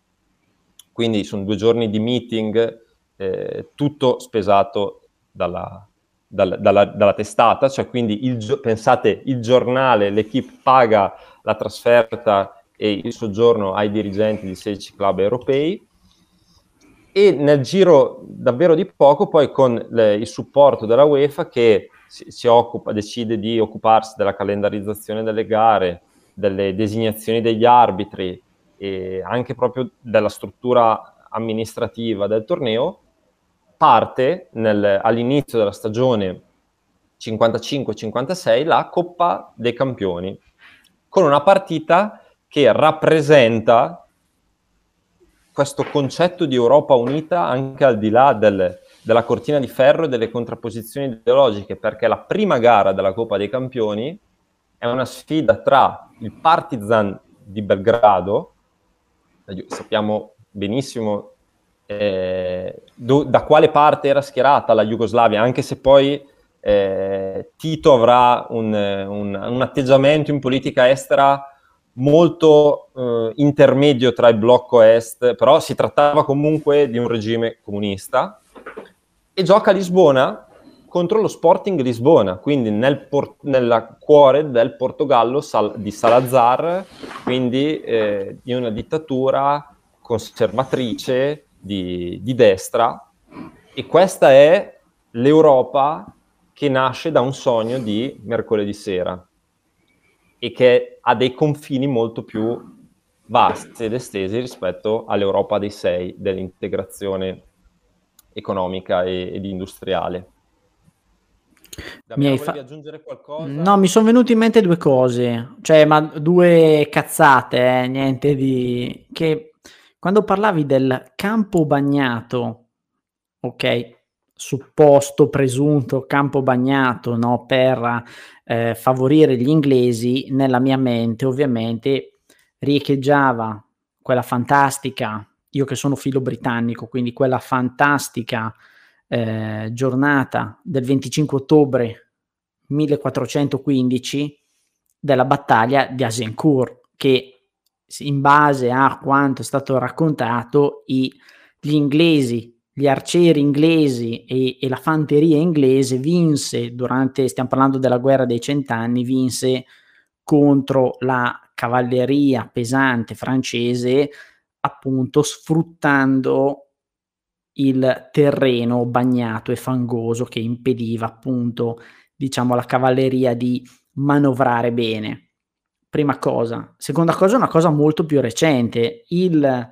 quindi sono due giorni di meeting, eh, tutto spesato dalla, dalla, dalla, dalla, testata, cioè quindi il, pensate il giornale, l'equipe paga la trasferta e il soggiorno ai dirigenti di 16 club europei, e nel giro davvero di poco poi con le, il supporto della UEFA che si, si, occupa, decide di occuparsi della calendarizzazione delle gare, delle designazioni degli arbitri e anche proprio della struttura amministrativa del torneo, parte nel, all'inizio della stagione 55-56 la Coppa dei Campioni, con una partita che rappresenta questo concetto di Europa unita anche al di là del, della cortina di ferro e delle contrapposizioni ideologiche, perché la prima gara della Coppa dei Campioni è una sfida tra il Partizan di Belgrado, sappiamo benissimo eh, do, da quale parte era schierata la Jugoslavia, anche se poi eh, Tito avrà un, un, un atteggiamento in politica estera molto eh, intermedio tra il blocco est, però si trattava comunque di un regime comunista, e gioca a Lisbona contro lo Sporting Lisbona, quindi nel, por- nel cuore del Portogallo sal- di Salazar, quindi eh, di una dittatura conservatrice di, di destra, e questa è l'Europa che nasce da un sogno di mercoledì sera e che ha dei confini molto più vasti ed estesi rispetto all'Europa dei sei, dell'integrazione economica e, ed industriale. mi hai fa... aggiungere qualcosa? No, mi sono venute in mente due cose, cioè, ma due cazzate, eh, niente di... che quando parlavi del campo bagnato, ok, supposto, presunto campo bagnato no, per eh, favorire gli inglesi, nella mia mente ovviamente riecheggiava quella fantastica, io che sono filo britannico, quindi quella fantastica eh, giornata del 25 ottobre 1415 della battaglia di Azincourt, che in base a quanto è stato raccontato, i, gli inglesi gli arcieri inglesi e, e, la fanteria inglese vinse durante, stiamo parlando della guerra dei cent'anni, vinse contro la cavalleria pesante francese appunto sfruttando il terreno bagnato e fangoso che impediva appunto diciamo alla cavalleria di manovrare bene. Prima cosa. Seconda cosa, una cosa molto più recente. Il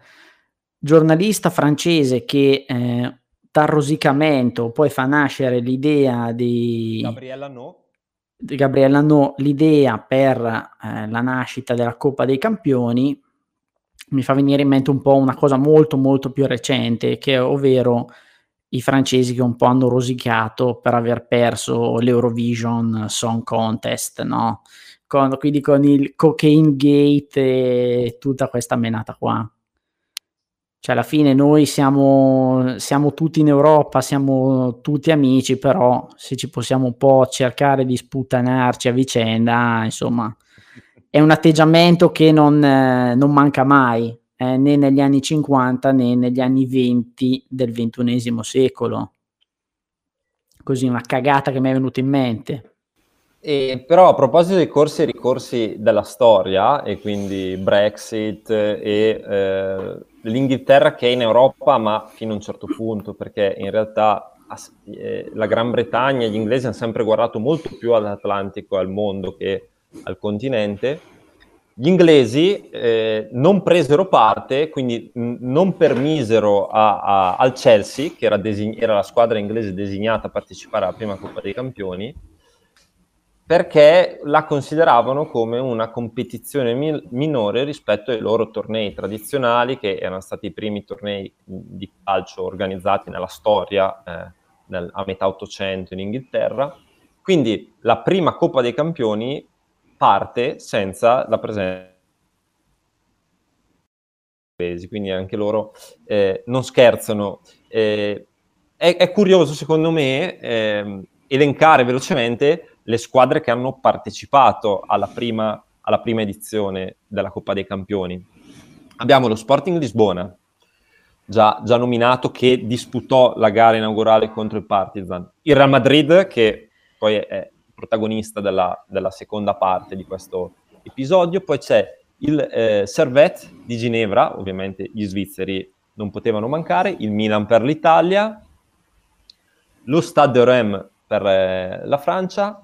giornalista francese che eh, dal rosicamento poi fa nascere l'idea di Gabriella No. Di Gabriella No, l'idea per eh, la nascita della Coppa dei Campioni mi fa venire in mente un po' una cosa molto molto più recente, che ovvero i francesi che un po' hanno rosicato per aver perso l'Eurovision Song Contest, no? Con, quindi con il Cocaine Gate e tutta questa menata qua. Cioè, alla fine noi siamo, siamo tutti in Europa, siamo tutti amici, però se ci possiamo un po' cercare di sputtanarci a vicenda, insomma, è un atteggiamento che non, eh, non manca mai, eh, né negli anni 50 né negli anni 20 del XXI secolo. Così una cagata che mi è venuta in mente. E, però a proposito dei corsi e ricorsi della storia, e quindi Brexit e eh, l'Inghilterra che è in Europa, ma fino a un certo punto, perché in realtà eh, la Gran Bretagna e gli inglesi hanno sempre guardato molto più all'Atlantico e al mondo che al continente. Gli inglesi eh, non presero parte, quindi n- non permisero a, a, al Chelsea, che era, design- era, la squadra inglese designata a partecipare alla prima Coppa dei Campioni, perché la consideravano come una competizione mi- minore rispetto ai loro tornei tradizionali, che erano stati i primi tornei di calcio organizzati nella storia eh, nel, a metà Ottocento in Inghilterra. Quindi la prima Coppa dei Campioni parte senza la presenza quindi anche loro eh, non scherzano. Eh, è, è, curioso, secondo me, eh, elencare velocemente le squadre che hanno partecipato alla prima, alla prima edizione della Coppa dei Campioni. Abbiamo lo Sporting Lisbona, già, già, nominato, che disputò la gara inaugurale contro il Partizan. Il Real Madrid, che poi è protagonista della, della seconda parte di questo episodio. Poi c'è il eh, Servette di Ginevra, ovviamente gli svizzeri non potevano mancare, il Milan per l'Italia, lo Stade de Reims per eh, la Francia,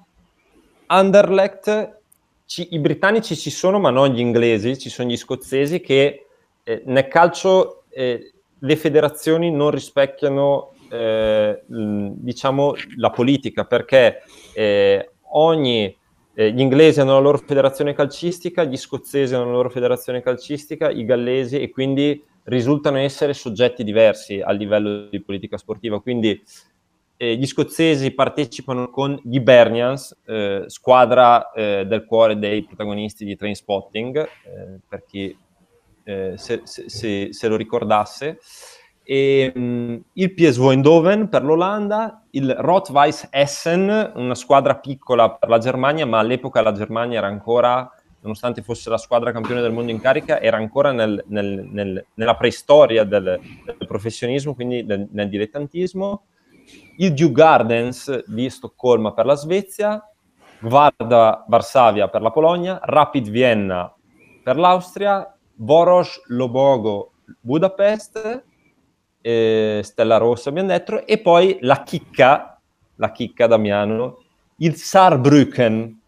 Anderlecht, ci, i britannici ci sono ma non gli inglesi, ci sono gli scozzesi che eh, nel calcio eh, le federazioni non rispecchiano eh, diciamo la politica perché eh, ogni eh, gli inglesi hanno la loro federazione calcistica, gli scozzesi hanno la loro federazione calcistica, i gallesi e quindi risultano essere soggetti diversi a livello di politica sportiva. Quindi eh, gli scozzesi partecipano con gli Bernians, eh, squadra eh, del cuore dei protagonisti di Trainspotting, eh, per chi eh, se, se, se, lo ricordasse. E, um, il PSV Eindhoven per l'Olanda, il Rot-Weiss Essen, una squadra piccola per la Germania, ma all'epoca la Germania era ancora, nonostante fosse la squadra campione del mondo in carica, era ancora nel, nel, nel, nella preistoria del, del, professionismo, quindi nel dilettantismo il Dew Gardens di Stoccolma per la Svezia, Gvarda Varsavia per la Polonia, Rapid Vienna per l'Austria, Voros Lobogo Budapest, eh, Stella Rossa abbiamo detto, e poi la chicca, la chicca Damiano, il Saarbrücken.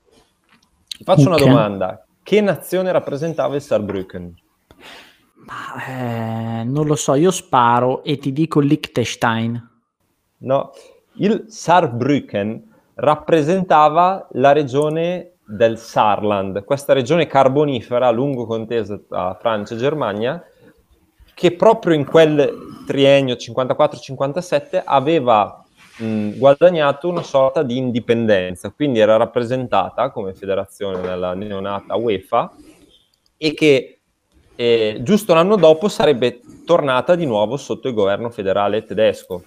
Ti faccio okay. una domanda, che nazione rappresentava il Saarbrücken? Eh, non lo so, io sparo e ti dico Liechtenstein. No, il Saarbrücken rappresentava la regione del Saarland, questa regione carbonifera lungo contesa tra Francia e Germania, che proprio in quel triennio 54-57 aveva mh, guadagnato una sorta di indipendenza, quindi era rappresentata come federazione nella neonata UEFA e che eh, giusto l'anno dopo sarebbe tornata di nuovo sotto il governo federale tedesco.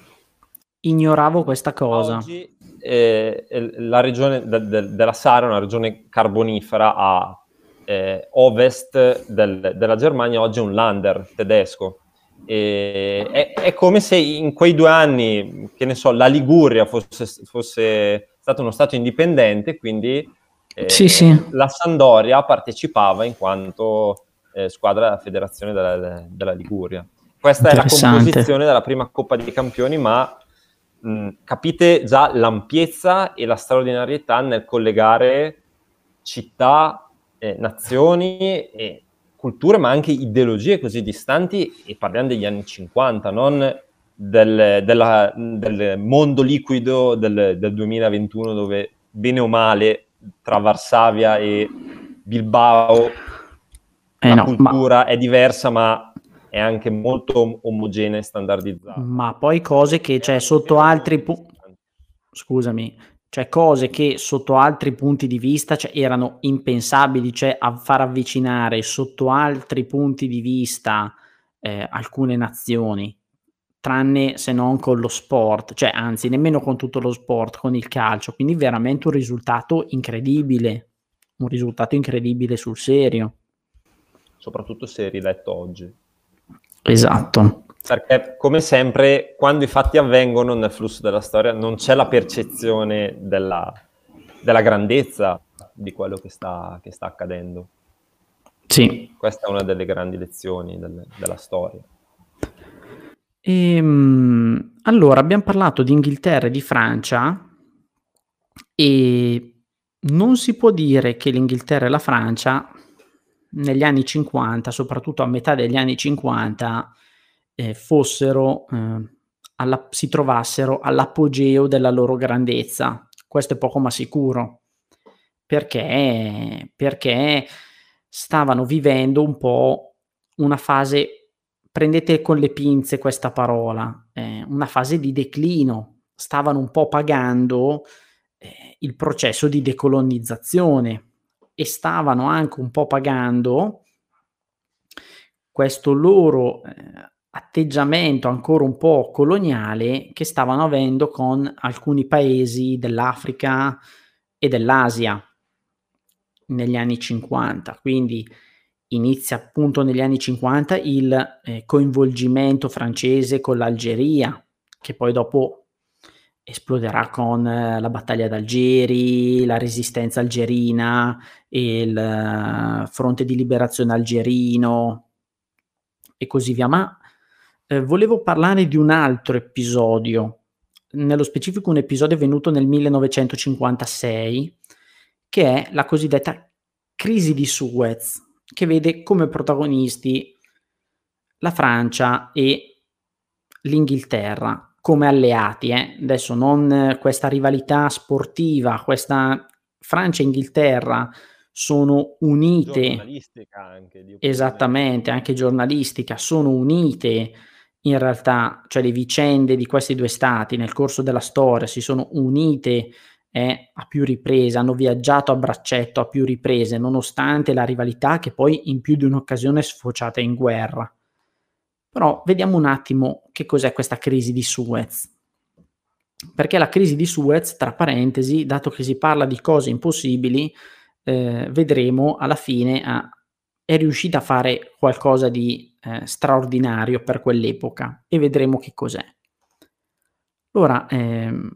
Ignoravo questa cosa. Oggi eh, la regione de- de- della Sara è una regione carbonifera a eh, ovest del, della Germania, oggi è un Lander tedesco. E, è, è, come se in quei due anni, che ne so, la Liguria fosse, fosse stato uno Stato indipendente, quindi eh, sì, sì. la Sandoria partecipava in quanto eh, squadra della federazione della, della Liguria. Questa è la composizione della prima Coppa dei Campioni, ma mh, capite già l'ampiezza e la straordinarietà nel collegare città, eh, nazioni e culture, ma anche ideologie così distanti, e parliamo degli anni 50, non del, della, del mondo liquido del, del 2021 dove bene o male tra Varsavia e Bilbao eh la no, cultura ma... è diversa, ma è anche molto omogenea e standardizzata. Ma poi cose che cioè, sotto altri punti... Scusami, cioè cose che sotto altri punti di vista cioè, erano impensabili, cioè a far avvicinare sotto altri punti di vista eh, alcune nazioni, tranne se non con lo sport, cioè anzi nemmeno con tutto lo sport, con il calcio, quindi veramente un risultato incredibile, un risultato incredibile sul serio. Soprattutto se riletto oggi. Esatto. Perché come sempre, quando i fatti avvengono nel flusso della storia, non c'è la percezione della, della grandezza di quello che sta, che sta, accadendo. Sì. Questa è una delle grandi lezioni del, della storia. Ehm, allora, abbiamo parlato di Inghilterra e di Francia e non si può dire che l'Inghilterra e la Francia negli anni 50, soprattutto a metà degli anni 50, eh, fossero, eh, alla, si trovassero all'apogeo della loro grandezza. Questo è poco ma sicuro, perché, perché stavano vivendo un po' una fase, prendete con le pinze questa parola, eh, una fase di declino, stavano un po' pagando eh, il processo di decolonizzazione e stavano anche un po' pagando questo loro eh, atteggiamento ancora un po' coloniale che stavano avendo con alcuni paesi dell'Africa e dell'Asia negli anni 50. Quindi inizia appunto negli anni 50 il eh, coinvolgimento francese con l'Algeria, che poi dopo esploderà con eh, la battaglia d'Algeri, la resistenza algerina, il uh, fronte di liberazione algerino e così via. Ma eh, volevo parlare di un altro episodio, nello specifico un episodio venuto nel 1956, che è la cosiddetta crisi di Suez, che vede come protagonisti la Francia e l'Inghilterra come alleati. Eh. Adesso non questa rivalità sportiva, questa Francia e Inghilterra sono unite. Giornalistica anche. Esattamente, anche giornalistica, sono unite in realtà, cioè le vicende di questi due stati nel corso della storia si sono unite eh, a più riprese, hanno viaggiato a braccetto a più riprese, nonostante la rivalità che poi in più di un'occasione è sfociata in guerra. Però vediamo un attimo che cos'è questa crisi di Suez. Perché la crisi di Suez, tra parentesi, dato che si parla di cose impossibili, eh, vedremo alla fine a, è riuscita a fare qualcosa di eh, straordinario per quell'epoca e vedremo che cos'è. Allora, ehm,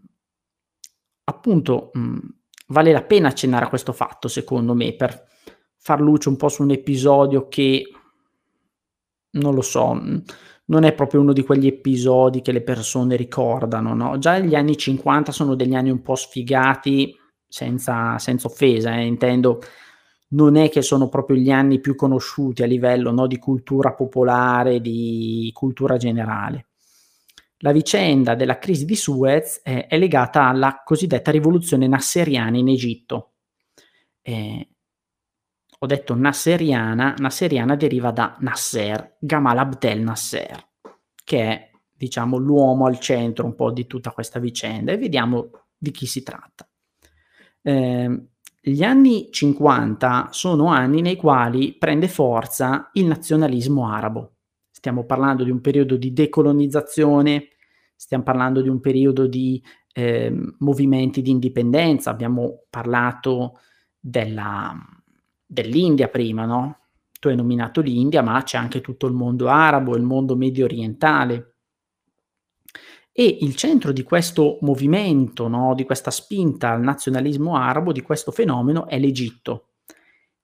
appunto, mh, vale la pena accennare a questo fatto, secondo me, per far luce un po' su un episodio che, non lo so, non è proprio uno di quegli episodi che le persone ricordano, no? Già gli anni 50 sono degli anni un po' sfigati, senza, senza offesa, eh, intendo non è che sono proprio gli anni più conosciuti a livello no, di cultura popolare, di cultura generale. La vicenda della crisi di Suez eh, è legata alla cosiddetta rivoluzione nasseriana in Egitto. Eh, ho detto nasseriana, nasseriana deriva da Nasser, Gamal Abdel Nasser, che è diciamo l'uomo al centro un po' di tutta questa vicenda e vediamo di chi si tratta. Eh, gli anni 50 sono anni nei quali prende forza il nazionalismo arabo. Stiamo parlando di un periodo di decolonizzazione, stiamo parlando di un periodo di eh, movimenti di indipendenza, abbiamo parlato della, dell'India prima, no? Tu hai nominato l'India, ma c'è anche tutto il mondo arabo, il mondo medio orientale. E il centro di questo movimento, no, di questa spinta al nazionalismo arabo, di questo fenomeno, è l'Egitto.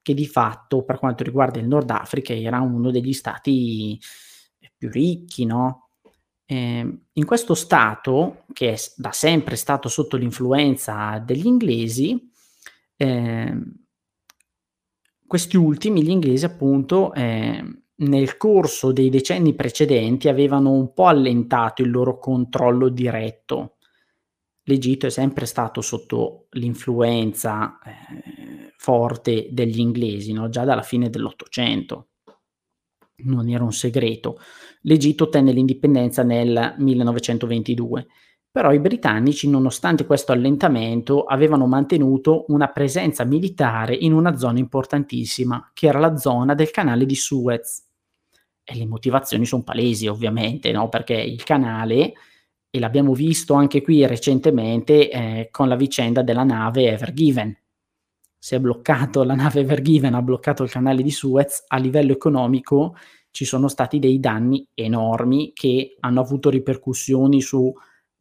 che di fatto per quanto riguarda il Nord Africa era uno degli stati più ricchi, no? Eh, in questo stato, che è da sempre stato sotto l'influenza degli inglesi, eh, questi ultimi, gli inglesi appunto, eh, nel corso dei decenni precedenti avevano un po' allentato il loro controllo diretto. L'Egitto è sempre stato sotto l'influenza eh, forte degli inglesi, no? già dalla fine dell'Ottocento. Non era un segreto. L'Egitto ottenne l'indipendenza nel 1922, però i britannici, nonostante questo allentamento, avevano mantenuto una presenza militare in una zona importantissima, che era la zona del canale di Suez. E le motivazioni sono palesi, ovviamente, no? perché il canale, e l'abbiamo visto anche qui recentemente eh, con la vicenda della nave Ever Given. Si è bloccato la nave Ever Given, ha bloccato il canale di Suez, a livello economico ci sono stati dei danni enormi che hanno avuto ripercussioni su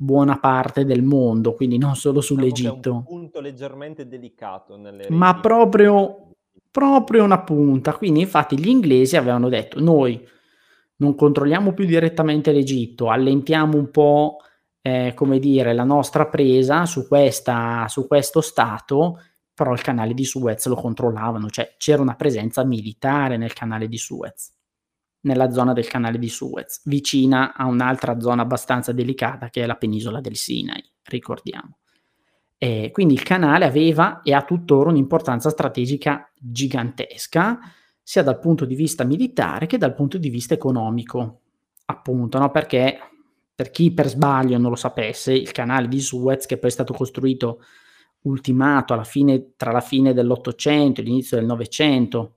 buona parte del mondo, quindi non solo diciamo sull'Egitto. È un punto leggermente delicato nelle Ma proprio, proprio una punta. Quindi infatti gli inglesi avevano detto noi non controlliamo più direttamente l'Egitto, allentiamo un po' eh, come dire la nostra presa su, questa, su questo stato, però il canale di Suez lo controllavano, cioè c'era una presenza militare nel canale di Suez nella zona del canale di Suez, vicina a un'altra zona abbastanza delicata che è la penisola del Sinai, ricordiamo. E quindi il canale aveva e ha tuttora un'importanza strategica gigantesca, sia dal punto di vista militare che dal punto di vista economico, appunto, no? perché per chi per sbaglio non lo sapesse, il canale di Suez, che poi è stato costruito ultimato alla fine, tra la fine dell'Ottocento e l'inizio del Novecento,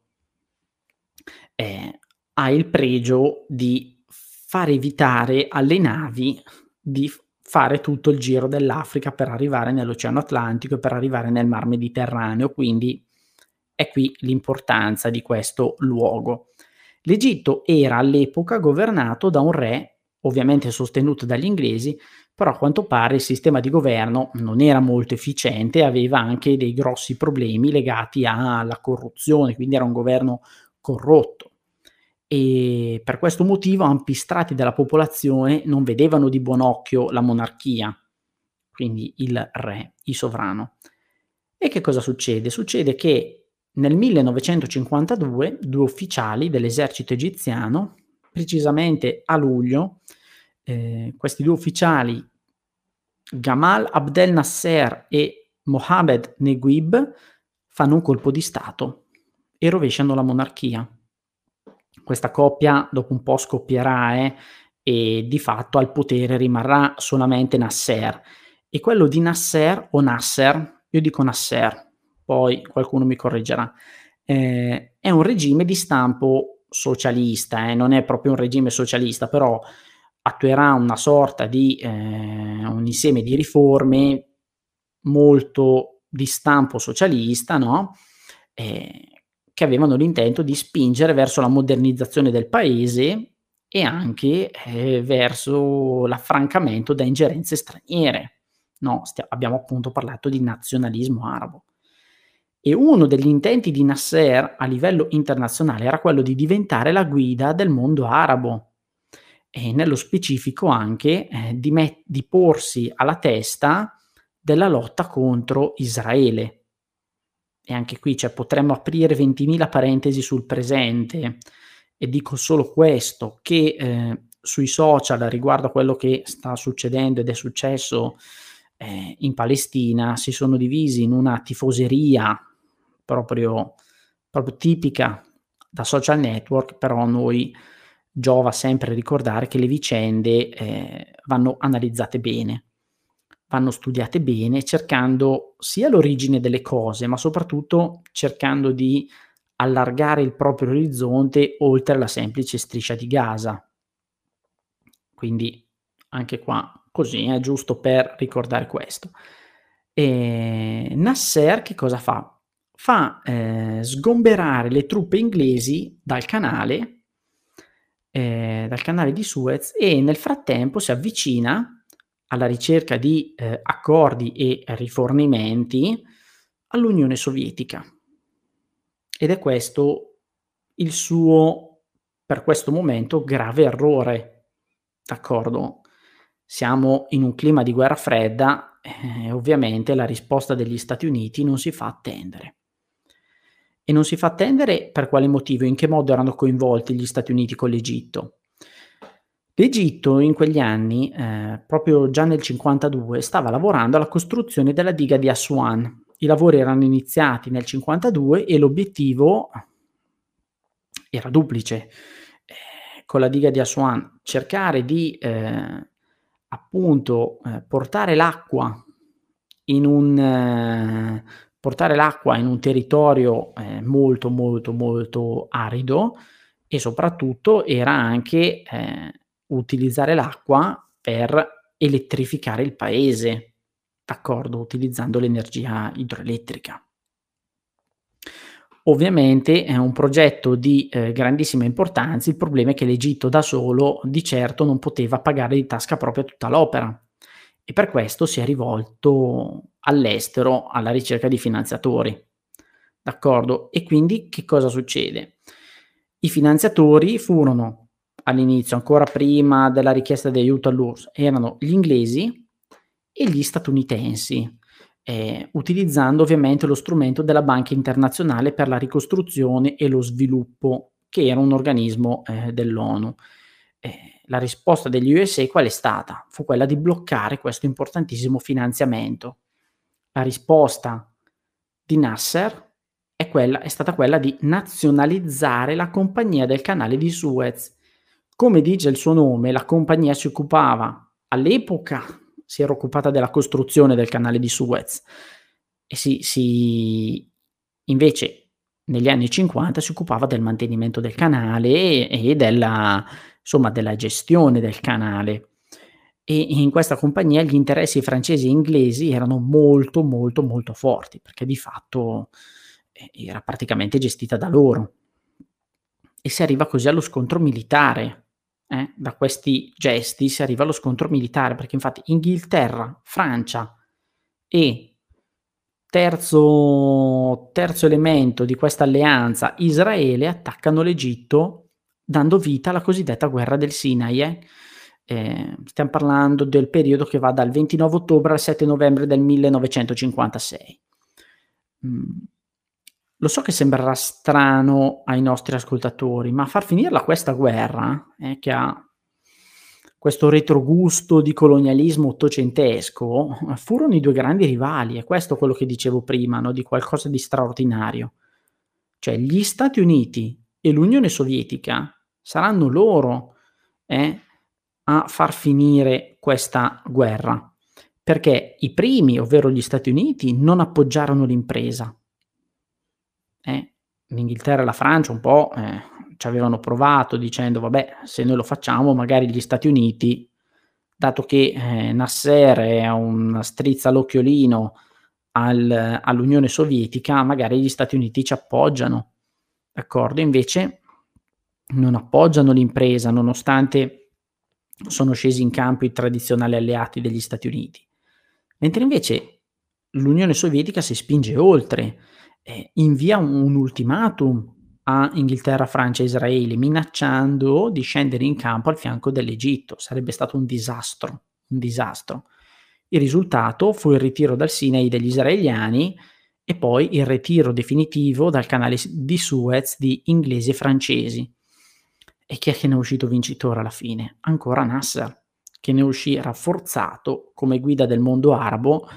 eh, ha il pregio di far evitare alle navi di fare tutto il giro dell'Africa per arrivare nell'Oceano Atlantico e per arrivare nel Mar Mediterraneo, quindi è qui l'importanza di questo luogo. L'Egitto era all'epoca governato da un re, ovviamente sostenuto dagli inglesi, però a quanto pare il sistema di governo non era molto efficiente e aveva anche dei grossi problemi legati alla corruzione, quindi era un governo corrotto e per questo motivo ampi strati della popolazione non vedevano di buon occhio la monarchia, quindi il re, il sovrano. E che cosa succede? Succede che nel 1952 due ufficiali dell'esercito egiziano, precisamente a luglio, eh, questi due ufficiali, Gamal Abdel Nasser e Mohamed Neguib, fanno un colpo di Stato e rovesciano la monarchia questa coppia dopo un po' scoppierà eh, e di fatto al potere rimarrà solamente Nasser. E quello di Nasser o Nasser, io dico Nasser, poi qualcuno mi correggerà, eh, è un regime di stampo socialista, eh, non è proprio un regime socialista, però attuerà una sorta di eh, un insieme di riforme molto di stampo socialista, no? Eh, che avevano l'intento di spingere verso la modernizzazione del paese e anche eh, verso l'affrancamento da ingerenze straniere. No, stia- abbiamo appunto parlato di nazionalismo arabo. E uno degli intenti di Nasser a livello internazionale era quello di diventare la guida del mondo arabo e nello specifico anche eh, di, met- di porsi alla testa della lotta contro Israele e anche qui cioè, potremmo aprire 20.000 parentesi sul presente. E dico solo questo, che eh, sui social riguardo a quello che sta succedendo ed è successo eh, in Palestina si sono divisi in una tifoseria proprio, proprio tipica da social network, però noi giova sempre ricordare che le vicende eh, vanno analizzate bene vanno studiate bene, cercando sia l'origine delle cose, ma soprattutto cercando di allargare il proprio orizzonte oltre la semplice striscia di Gaza. Quindi anche qua così è giusto per ricordare questo. E Nasser che cosa fa? Fa eh, sgomberare le truppe inglesi dal canale, eh, dal canale di Suez e nel frattempo si avvicina alla ricerca di eh, accordi e rifornimenti all'Unione Sovietica. ed è questo il suo, per questo momento, grave errore. D'accordo? Siamo in un clima di guerra fredda e ovviamente la risposta degli Stati Uniti non si fa attendere. E non si fa attendere per quale motivo? In che modo erano coinvolti gli Stati Uniti con l'Egitto? L'Egitto in quegli anni, eh, proprio già nel 52, stava lavorando alla costruzione della diga di Aswan. I lavori erano iniziati nel 52 e l'obiettivo era duplice. Eh, con la diga di Aswan cercare di eh, appunto eh, portare l'acqua in un eh, portare l'acqua in un territorio eh, molto molto molto arido e soprattutto era anche utilizzare l'acqua per elettrificare il paese, d'accordo, utilizzando l'energia idroelettrica. Ovviamente è un progetto di eh, grandissima importanza, il problema è che l'Egitto da solo di certo non poteva pagare di tasca propria tutta l'opera e per questo si è rivolto all'estero alla ricerca di finanziatori. D'accordo? E quindi che cosa succede? I finanziatori furono all'inizio, ancora prima della richiesta di aiuto all'URSS, erano gli inglesi e gli statunitensi, eh, utilizzando ovviamente lo strumento della Banca Internazionale per la ricostruzione e lo sviluppo, che era un organismo eh, dell'ONU. Eh, la risposta degli USA qual è stata? Fu quella di bloccare questo importantissimo finanziamento. La risposta di Nasser è, quella, è stata quella di nazionalizzare la compagnia del canale di Suez. Come dice il suo nome, la compagnia si occupava all'epoca, si era occupata della costruzione del canale di Suez e si, si invece negli anni 50 si occupava del mantenimento del canale e, e della, insomma, della gestione del canale. E in questa compagnia gli interessi francesi e inglesi erano molto, molto, molto forti, perché di fatto eh, era praticamente gestita da loro. E si arriva così allo scontro militare. Eh? Da questi gesti si arriva allo scontro militare, perché infatti Inghilterra, Francia e terzo, terzo elemento di questa alleanza, Israele, attaccano l'Egitto dando vita alla cosiddetta guerra del Sinai. Eh? Eh, stiamo parlando del periodo che va dal 29 ottobre al 7 novembre del 1956. Mm. Lo so che sembrerà strano ai nostri ascoltatori, ma far finirla questa guerra, eh, che ha questo retrogusto di colonialismo ottocentesco, furono i due grandi rivali, e questo è quello che dicevo prima, no? di qualcosa di straordinario. Cioè gli Stati Uniti e l'Unione Sovietica saranno loro eh, a far finire questa guerra, perché i primi, ovvero gli Stati Uniti, non appoggiarono l'impresa. Eh, L'Inghilterra e la Francia un po' eh, ci avevano provato dicendo, vabbè, se noi lo facciamo, magari gli Stati Uniti, dato che eh, Nasser è una strizza all'occhiolino al, all'Unione Sovietica, magari gli Stati Uniti ci appoggiano d'accordo? Invece non appoggiano l'impresa nonostante sono scesi in campo i tradizionali alleati degli Stati Uniti. Mentre invece l'Unione Sovietica si spinge oltre, eh, invia un, un ultimatum a Inghilterra, Francia e Israele, minacciando di scendere in campo al fianco dell'Egitto. Sarebbe stato un disastro, un disastro. Il risultato fu il ritiro dal Sinai degli israeliani e poi il ritiro definitivo dal canale di Suez di inglesi e francesi. E chi è che ne è uscito vincitore alla fine? Ancora Nasser, che ne uscì rafforzato come guida del mondo arabo,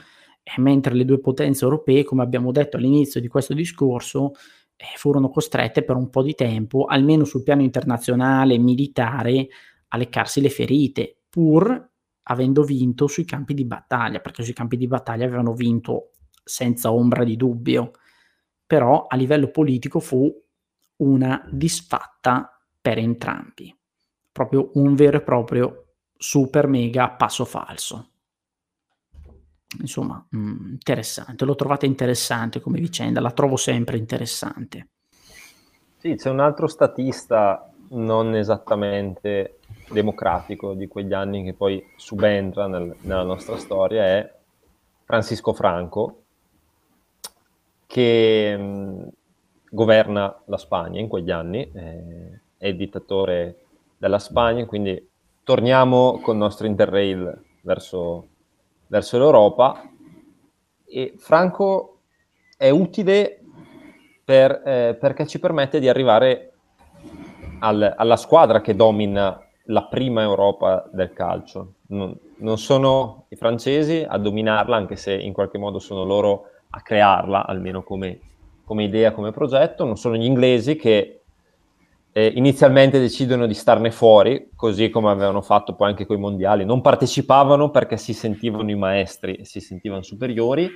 mentre le due potenze europee, come abbiamo detto all'inizio di questo discorso, eh, furono costrette per un po' di tempo, almeno sul piano internazionale militare, a leccarsi le ferite, pur avendo vinto sui campi di battaglia, perché sui campi di battaglia avevano vinto senza ombra di dubbio, però a livello politico fu una disfatta per entrambi, proprio un vero e proprio super mega passo falso. Insomma, mh, mm, interessante, lo trovate interessante come vicenda, la trovo sempre interessante. Sì, c'è un altro statista non esattamente democratico di quegli anni che poi subentra nel, nella nostra storia, è Francisco Franco, che governa la Spagna in quegli anni, eh, è il dittatore della Spagna, quindi torniamo con il nostro Interrail verso, verso l'Europa e Franco è utile per, eh, perché ci permette di arrivare al, alla squadra che domina la prima Europa del calcio. Non, non, sono i francesi a dominarla, anche se in qualche modo sono loro a crearla, almeno come, come idea, come progetto, non sono gli inglesi che eh, inizialmente decidono di starne fuori, così come avevano fatto poi anche con i mondiali, non partecipavano perché si sentivano i maestri, si sentivano superiori,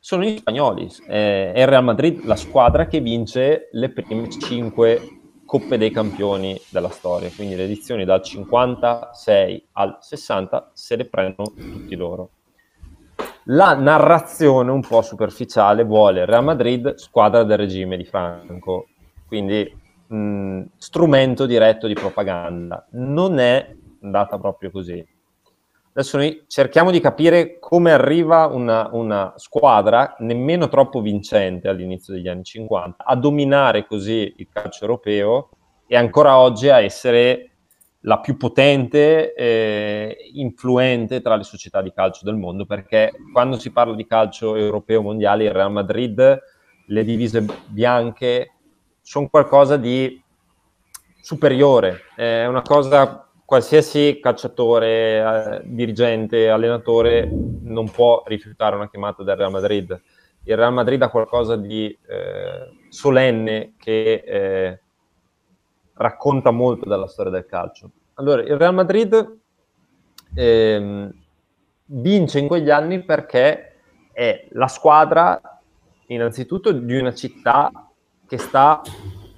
sono gli spagnoli, eh, è il Real Madrid la squadra che vince le prime cinque Coppe dei Campioni della storia, quindi le edizioni dal 56 al 60 se le prendono tutti loro. La narrazione un po' superficiale vuole Real Madrid squadra del regime di Franco, quindi mh, strumento diretto di propaganda. Non è andata proprio così. Adesso noi cerchiamo di capire come arriva una, una, squadra nemmeno troppo vincente all'inizio degli anni 50 a dominare così il calcio europeo e ancora oggi a essere la più potente e influente tra le società di calcio del mondo, perché quando si parla di calcio europeo mondiale, il Real Madrid, le divise bianche sono qualcosa di superiore, è una cosa qualsiasi calciatore, eh, dirigente, allenatore non può rifiutare una chiamata del Real Madrid. Il Real Madrid ha qualcosa di eh, solenne che eh, racconta molto della storia del calcio. Allora, il Real Madrid ehm, vince in quegli anni perché è la squadra, innanzitutto, di una città che sta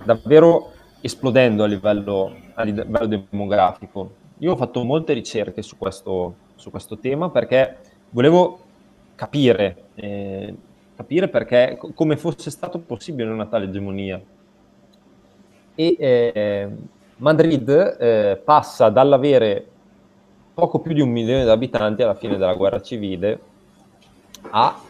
davvero esplodendo a livello, a livello demografico. Io ho fatto molte ricerche su questo, su questo tema perché volevo capire, eh, capire perché, come fosse stato possibile una tale egemonia. E eh, Madrid eh, passa dall'avere poco più di un milione di abitanti alla fine della guerra civile a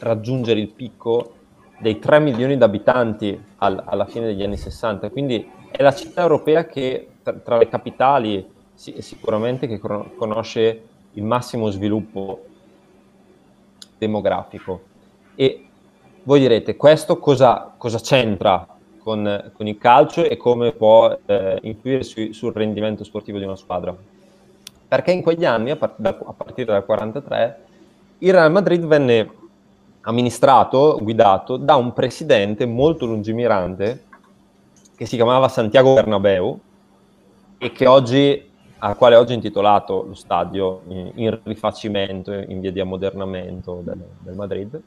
raggiungere il picco dei 3 milioni di abitanti al, alla fine degli anni 60, quindi è la città europea che tra, tra le capitali sì, sicuramente che conosce il massimo sviluppo demografico. E voi direte, questo cosa, cosa c'entra con, con, il calcio e come può eh, influire su, sul rendimento sportivo di una squadra? Perché in quegli anni, a, part- da, a partire dal 1943, il Real Madrid venne amministrato, guidato da un presidente molto lungimirante che si chiamava Santiago Bernabeu e che oggi, al quale oggi è intitolato lo stadio in, in rifacimento, in via di ammodernamento del, del Madrid.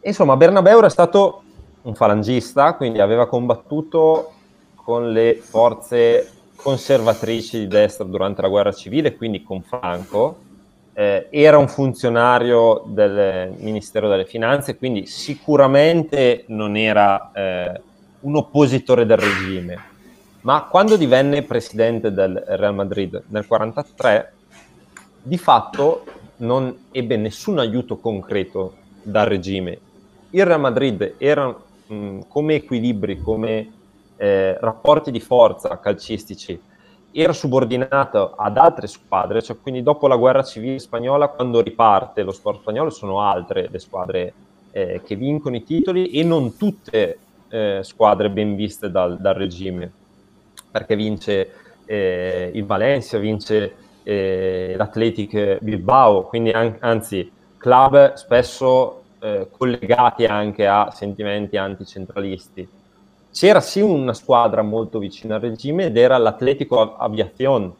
Insomma, Bernabeu era stato un falangista, quindi aveva combattuto con le forze conservatrici di destra durante la guerra civile, quindi con Franco, eh, era un funzionario del Ministero delle Finanze, quindi sicuramente non era eh, un oppositore del regime. Ma quando divenne presidente del Real Madrid nel 1943, di fatto non ebbe nessun aiuto concreto dal regime. Il Real Madrid era mh, come equilibri, come eh, rapporti di forza calcistici, era subordinato ad altre squadre, cioè quindi dopo la guerra civile spagnola, quando riparte lo sport spagnolo, sono altre le squadre eh, che vincono i titoli e non tutte eh, squadre ben viste dal, dal regime, perché vince eh, il Valencia, vince eh, l'Athletic Bilbao, quindi an- anzi club spesso eh, collegati anche a sentimenti anticentralisti c'era sì una squadra molto vicina al regime ed era l'Atletico Aviación,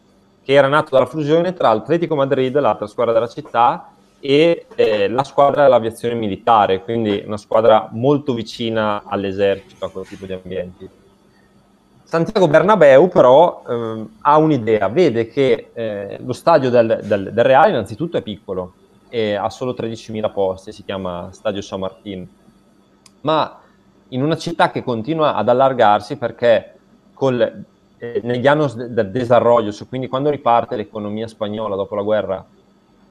che era nato dalla fusione tra l'Atletico Madrid, l'altra squadra della città, e eh, la squadra dell'aviazione militare, quindi una squadra molto vicina all'esercito, a quel tipo di ambienti. Santiago Bernabeu però eh, ha un'idea, vede che eh, lo stadio del, del, del, Real innanzitutto è piccolo, ha solo 13.000 posti, si chiama Stadio San Martín, ma in una città che continua ad allargarsi perché col, eh, negli anni del desarrollo, quindi quando riparte l'economia spagnola dopo la guerra,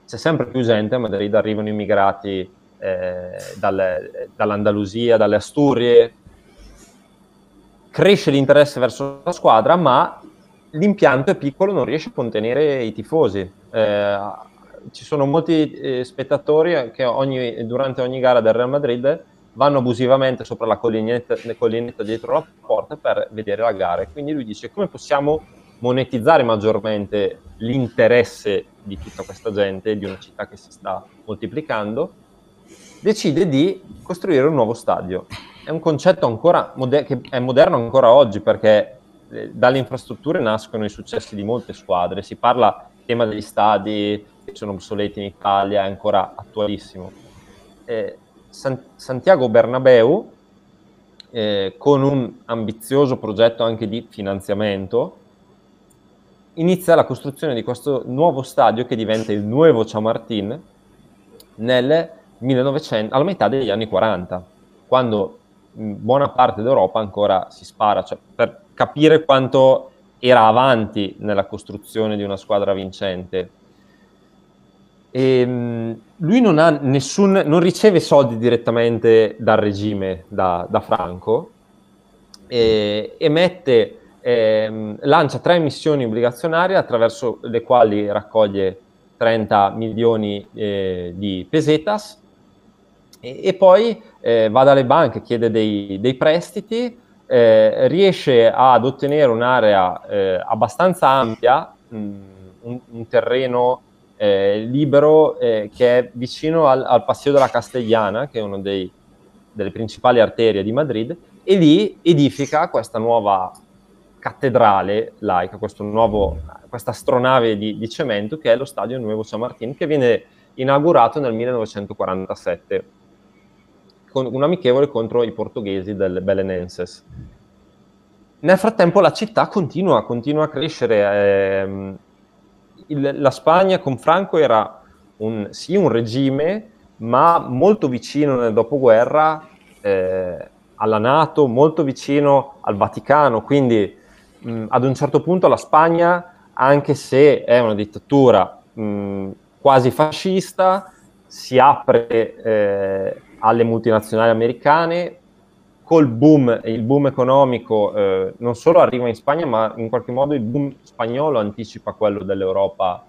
c'è sempre più gente, a Madrid arrivano immigrati eh, dalle, dall'Andalusia, dalle Asturie. Cresce l'interesse verso la squadra, ma l'impianto è piccolo, non riesce a contenere i tifosi. Eh, ci sono molti eh, spettatori che ogni, durante ogni gara del Real Madrid vanno abusivamente sopra la collinetta, collinetta dietro la porta per vedere la gara. quindi lui dice come possiamo monetizzare maggiormente l'interesse di tutta questa gente, di una città che si sta moltiplicando, decide di costruire un nuovo stadio. È un concetto ancora moder- che è moderno ancora oggi perché eh, dalle infrastrutture nascono i successi di molte squadre. Si parla del tema degli stadi che sono obsoleti in Italia, è ancora attualissimo. Eh, San- Santiago Bernabeu, eh, con un ambizioso progetto anche di finanziamento, inizia la costruzione di questo nuovo stadio che diventa il Nuevo Chamartín nel 1900, alla metà degli anni 40, quando buona parte d'Europa ancora si spara, cioè per capire quanto era avanti nella costruzione di una squadra vincente. E, ehm, lui non, nessun, non riceve soldi direttamente dal regime, da, da Franco, e, e mette ehm, lancia tre emissioni obbligazionarie attraverso le quali raccoglie 30 milioni eh, di pesetas. E, e poi eh, va dalle banche, chiede dei, dei prestiti, eh, riesce ad ottenere un'area eh, abbastanza ampia, mh, un, un, terreno eh, libero eh, che è vicino al, al Passeo della Castellana, che è una delle principali arterie di Madrid, e lì edifica questa nuova cattedrale laica, nuovo, questa astronave di, di, cemento che è lo stadio Nuevo San Martín, che viene inaugurato nel 1947 con un amichevole contro i portoghesi del Belenenses. Nel frattempo la città continua, continua a crescere. Ehm, il, la Spagna con Franco era un, sì un regime, ma molto vicino nel dopoguerra eh, alla Nato, molto vicino al Vaticano, quindi mh, ad un certo punto la Spagna, anche se è una dittatura mh, quasi fascista, si apre eh, alle multinazionali americane, col boom, il boom economico eh, non solo arriva in Spagna, ma in qualche modo il boom spagnolo anticipa quello dell'Europa,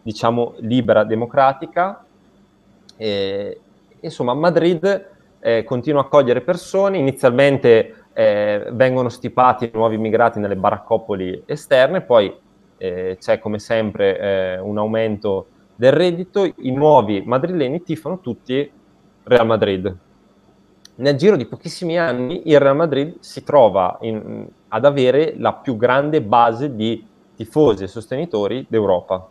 diciamo, libera, democratica. E, insomma, Madrid eh, continua a accogliere persone, inizialmente eh, vengono stipati nuovi immigrati nelle baraccopoli esterne, poi eh, c'è come sempre eh, un aumento del reddito, i nuovi madrileni tifano tutti Real Madrid. Nel giro di pochissimi anni il Real Madrid si trova in, ad avere la più grande base di tifosi e sostenitori d'Europa.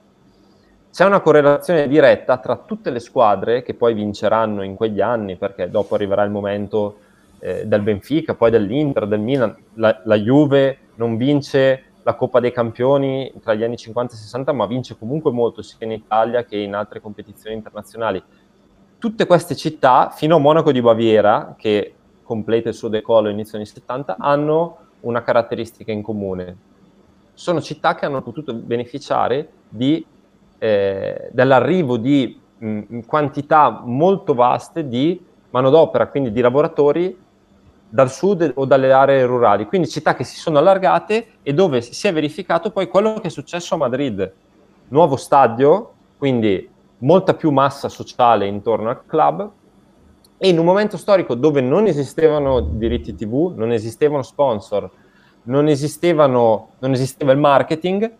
C'è una correlazione diretta tra tutte le squadre che poi vinceranno in quegli anni, perché dopo arriverà il momento eh, del Benfica, poi dell'Inter, del Milan, la, la, Juve non vince la Coppa dei Campioni tra gli anni 50 e 60, ma vince comunque molto sia in Italia che in altre competizioni internazionali. Tutte queste città, fino a Monaco di Baviera, che completa il suo decollo inizio anni 70, hanno una caratteristica in comune. Sono città che hanno potuto beneficiare di, eh, dell'arrivo di mh, quantità molto vaste di manodopera, quindi di lavoratori dal sud o dalle aree rurali, quindi città che si sono allargate e dove si è verificato poi quello che è successo a Madrid. Nuovo stadio, quindi molta più massa sociale intorno al club e in un momento storico dove non esistevano diritti TV, non esistevano sponsor, non, esistevano, non esisteva il marketing,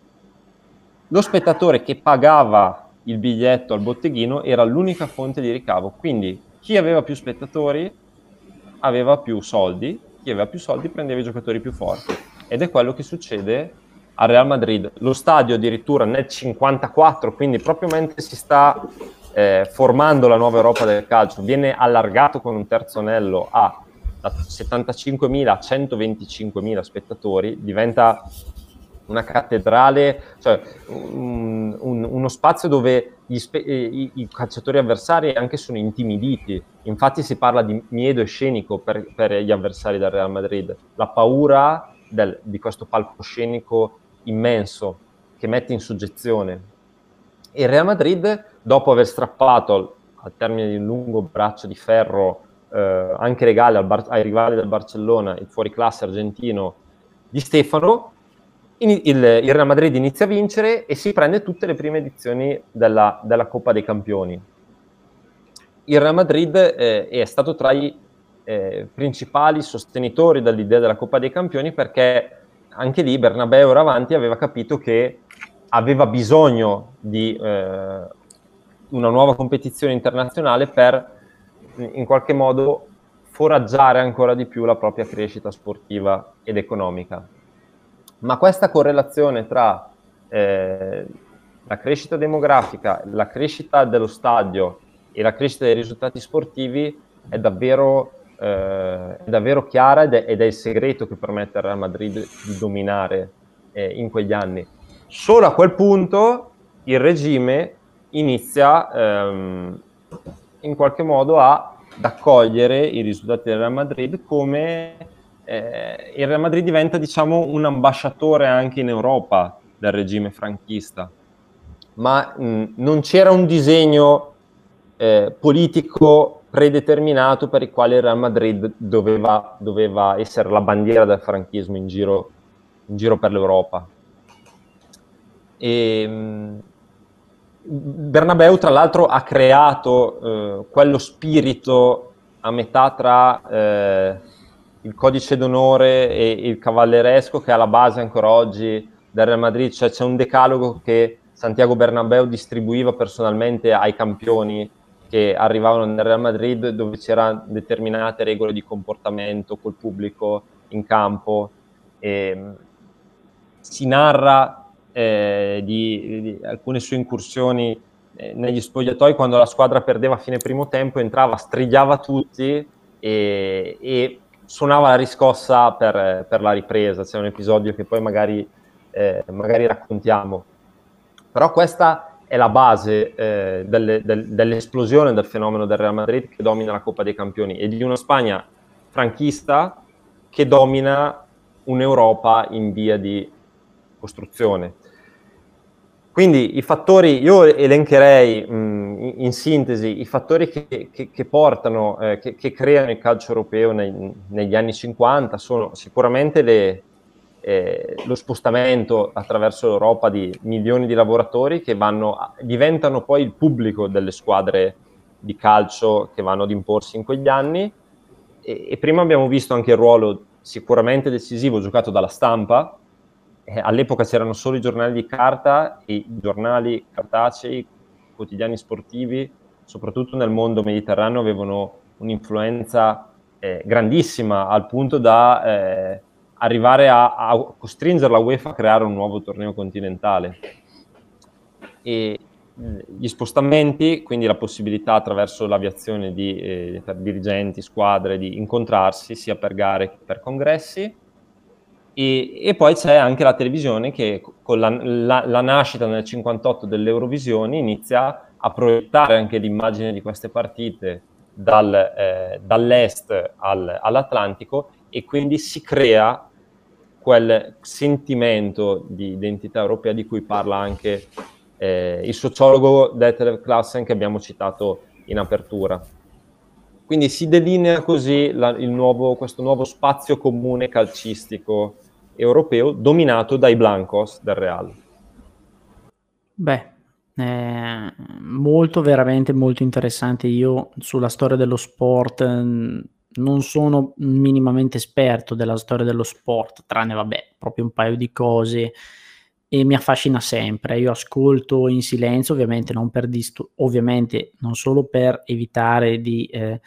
lo spettatore che pagava il biglietto al botteghino era l'unica fonte di ricavo. Quindi chi aveva più spettatori aveva più soldi, chi aveva più soldi prendeva i giocatori più forti. Ed è quello che succede al Real Madrid. Lo stadio addirittura nel 54, quindi proprio mentre si sta eh, formando la nuova Europa del calcio, viene allargato con un terzo anello a da 75.000 a 125.000 spettatori, diventa una cattedrale, cioè un, un, uno spazio dove spe- eh, i, i, calciatori avversari anche sono intimiditi. Infatti si parla di miedo scenico per, per gli avversari del Real Madrid, la paura del, di questo palcoscenico immenso che mette in soggezione. Il Real Madrid, dopo aver strappato al termine di un lungo braccio di ferro eh, anche legale Bar- ai rivali del Barcellona, il fuoriclasse argentino di Stefano, in, il, il, Real Madrid inizia a vincere e si prende tutte le prime edizioni della, della Coppa dei Campioni. Il Real Madrid eh, è stato tra i eh, principali sostenitori dell'idea della Coppa dei Campioni perché anche lì Bernabeu era avanti aveva capito che aveva bisogno di eh, una nuova competizione internazionale per in qualche modo foraggiare ancora di più la propria crescita sportiva ed economica. Ma questa correlazione tra eh, la crescita demografica, la crescita dello stadio e la crescita dei risultati sportivi è davvero, eh, è davvero chiara ed è, ed è, il segreto che permette al Real Madrid di dominare eh, in quegli anni. Solo a quel punto il regime inizia ehm, in qualche modo a, ad accogliere i risultati del Real Madrid come eh, il Real Madrid diventa diciamo un ambasciatore anche in Europa del regime franchista ma mh, non c'era un disegno eh, politico predeterminato per il quale il Real Madrid doveva, doveva essere la bandiera del franchismo in giro, in giro per l'Europa. E, mh, Bernabeu, tra l'altro, ha creato eh, quello spirito a metà tra eh, il codice d'onore e il cavalleresco che è alla base ancora oggi del Real Madrid, cioè c'è un decalogo che Santiago Bernabeu distribuiva personalmente ai campioni che arrivavano nel Real Madrid dove c'erano determinate regole di comportamento col pubblico in campo. E, si narra eh, di, di, alcune sue incursioni eh, negli spogliatoi quando la squadra perdeva a fine primo tempo, entrava, strigliava tutti e, e suonava la riscossa per, per, la ripresa. C'è un episodio che poi magari, eh, magari raccontiamo. Però questa è la base eh, delle, del, dell'esplosione del fenomeno del Real Madrid che domina la Coppa dei Campioni e di una Spagna franchista che domina un'Europa in via di costruzione. Quindi i fattori, io elencherei mh, in sintesi i fattori che, che, che portano, eh, che, che, creano il calcio europeo nei, negli anni 50 sono sicuramente le, eh, lo spostamento attraverso l'Europa di milioni di lavoratori che vanno, diventano poi il pubblico delle squadre di calcio che vanno ad imporsi in quegli anni. E, e prima abbiamo visto anche il ruolo sicuramente decisivo giocato dalla stampa, eh, all'epoca c'erano solo i giornali di carta e i giornali cartacei, quotidiani sportivi, soprattutto nel mondo mediterraneo, avevano un'influenza eh, grandissima al punto da eh, arrivare a, a, costringere la UEFA a creare un nuovo torneo continentale. E gli spostamenti, quindi la possibilità attraverso l'aviazione di, eh, per dirigenti, squadre, di incontrarsi sia per gare che per congressi, e, e, poi c'è anche la televisione che con la, la, la nascita nel 58 dell'Eurovisione inizia a proiettare anche l'immagine di queste partite dal, eh, dall'est al, all'Atlantico e quindi si crea quel sentimento di identità europea di cui parla anche eh, il sociologo Detlef Klassen che abbiamo citato in apertura. Quindi si delinea così la, nuovo, questo nuovo spazio comune calcistico europeo dominato dai Blancos del Real. Beh, eh, molto, veramente molto interessante. Io sulla storia dello sport mm, non sono minimamente esperto della storia dello sport, tranne, vabbè, proprio un paio di cose e mi affascina sempre. Io ascolto in silenzio, ovviamente non per distu- ovviamente non solo per evitare di eh,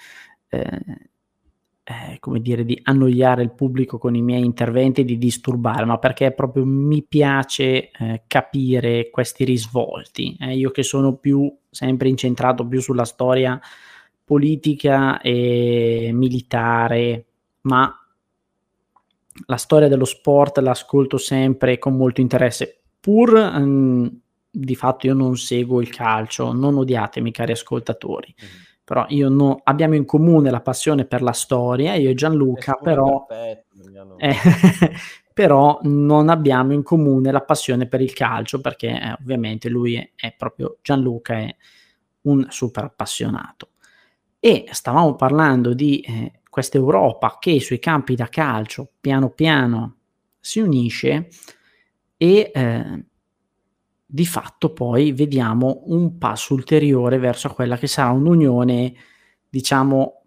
eh, eh, come dire, di annoiare il pubblico con i miei interventi, di disturbare, ma perché proprio mi piace eh, capire questi risvolti. Eh, io che sono più sempre incentrato più sulla storia politica e militare, ma la storia dello sport l'ascolto sempre con molto interesse, pur mh, mm, di fatto io non seguo il calcio, non odiatemi cari ascoltatori. Mm però io no, abbiamo in comune la passione per la storia, io e Gianluca, però, perfetto, eh, però non abbiamo in comune la passione per il calcio, perché eh, ovviamente lui è, è, proprio Gianluca, è un super appassionato. E stavamo parlando di eh, questa Europa che sui campi da calcio piano piano si unisce e eh, di fatto poi vediamo un passo ulteriore verso quella che sarà un'unione, diciamo,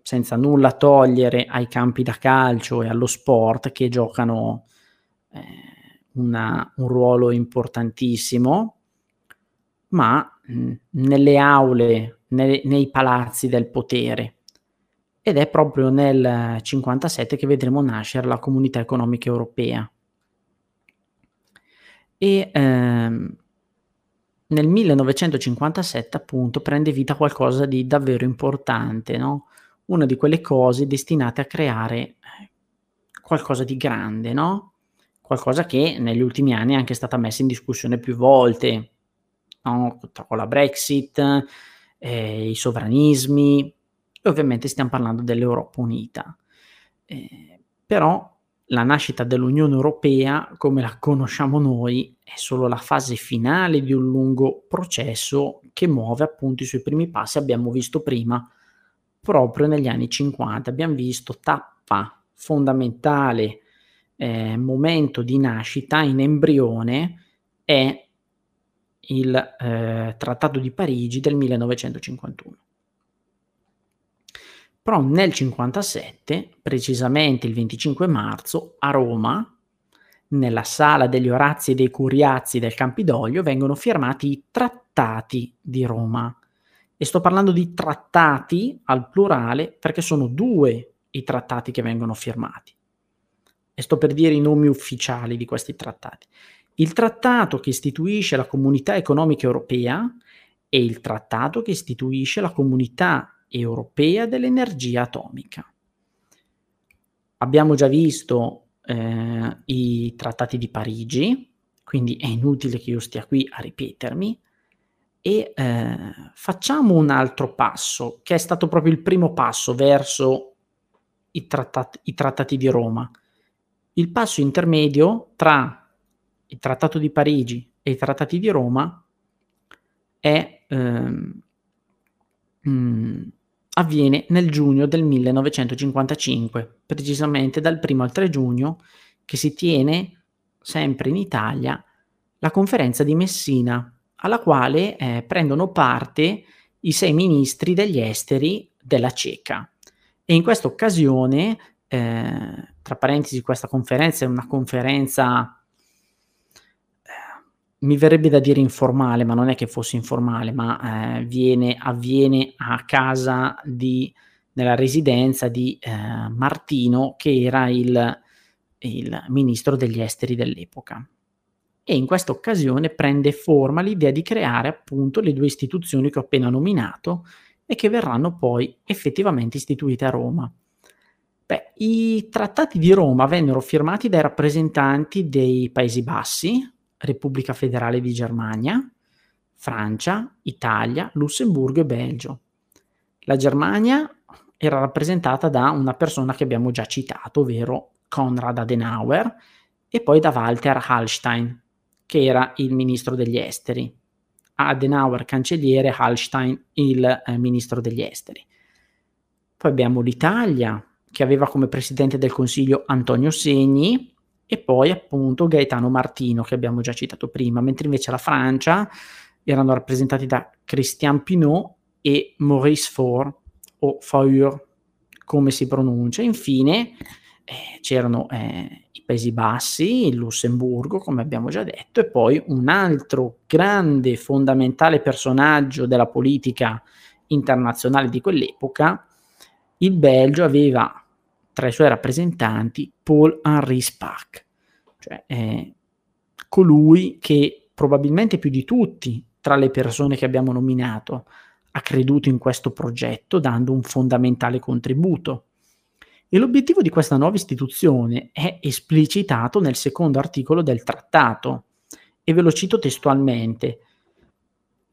senza nulla togliere ai campi da calcio e allo sport che giocano eh, una, un ruolo importantissimo, ma mh, nelle aule, ne, nei palazzi del potere. Ed è proprio nel 57 che vedremo nascere la Comunità Economica Europea e ehm, nel 1957 appunto prende vita qualcosa di davvero importante, no? Una di quelle cose destinate a creare eh, qualcosa di grande, no? Qualcosa che negli ultimi anni è anche stata messa in discussione più volte, no? Con la Brexit, eh, i sovranismi, e ovviamente stiamo parlando dell'Europa unita. Eh, però la nascita dell'Unione Europea, come la conosciamo noi, è solo la fase finale di un lungo processo che muove appunto i suoi primi passi, abbiamo visto prima, proprio negli anni 50. Abbiamo visto tappa fondamentale, eh, momento di nascita in embrione è il eh, Trattato di Parigi del 1951. Però nel 57, precisamente il 25 marzo, a Roma, nella sala degli Orazi e dei Curiazzi del Campidoglio, vengono firmati i Trattati di Roma. E sto parlando di trattati al plurale perché sono due i trattati che vengono firmati. E sto per dire i nomi ufficiali di questi trattati. Il trattato che istituisce la Comunità Economica Europea e il trattato che istituisce la Comunità europea dell'energia atomica. Abbiamo già visto eh, i trattati di Parigi, quindi è inutile che io stia qui a ripetermi, e eh, facciamo un altro passo, che è stato proprio il primo passo verso i trattati, i trattati di Roma. Il passo intermedio tra il Trattato di Parigi e i Trattati di Roma è ehm, mm, avviene nel giugno del 1955, precisamente dal 1 al 3 giugno, che si tiene sempre in Italia la conferenza di Messina, alla quale eh, prendono parte i sei ministri degli esteri della Ceca. E in questa occasione, eh, tra parentesi, questa conferenza è una conferenza mi verrebbe da dire informale, ma non è che fosse informale, ma eh, viene, avviene a casa di, nella residenza di eh, Martino, che era il, il ministro degli esteri dell'epoca. E in questa occasione prende forma l'idea di creare appunto le due istituzioni che ho appena nominato e che verranno poi effettivamente istituite a Roma. Beh, I trattati di Roma vennero firmati dai rappresentanti dei Paesi Bassi, Repubblica Federale di Germania, Francia, Italia, Lussemburgo e Belgio. La Germania era rappresentata da una persona che abbiamo già citato, ovvero Konrad Adenauer, e poi da Walter Hallstein, che era il ministro degli esteri. Adenauer cancelliere, Hallstein il eh, ministro degli esteri. Poi abbiamo l'Italia, che aveva come presidente del Consiglio Antonio Segni, e poi appunto Gaetano Martino che abbiamo già citato prima, mentre invece la Francia erano rappresentati da Christian Pinot e Maurice Faure o Faure come si pronuncia. Infine eh, c'erano eh, i Paesi Bassi, il Lussemburgo, come abbiamo già detto, e poi un altro grande, fondamentale personaggio della politica internazionale di quell'epoca, il Belgio aveva tra i suoi rappresentanti Paul-Henri Spack, cioè è colui che probabilmente più di tutti tra le persone che abbiamo nominato ha creduto in questo progetto dando un fondamentale contributo. E l'obiettivo di questa nuova istituzione è esplicitato nel secondo articolo del trattato, e ve lo cito testualmente.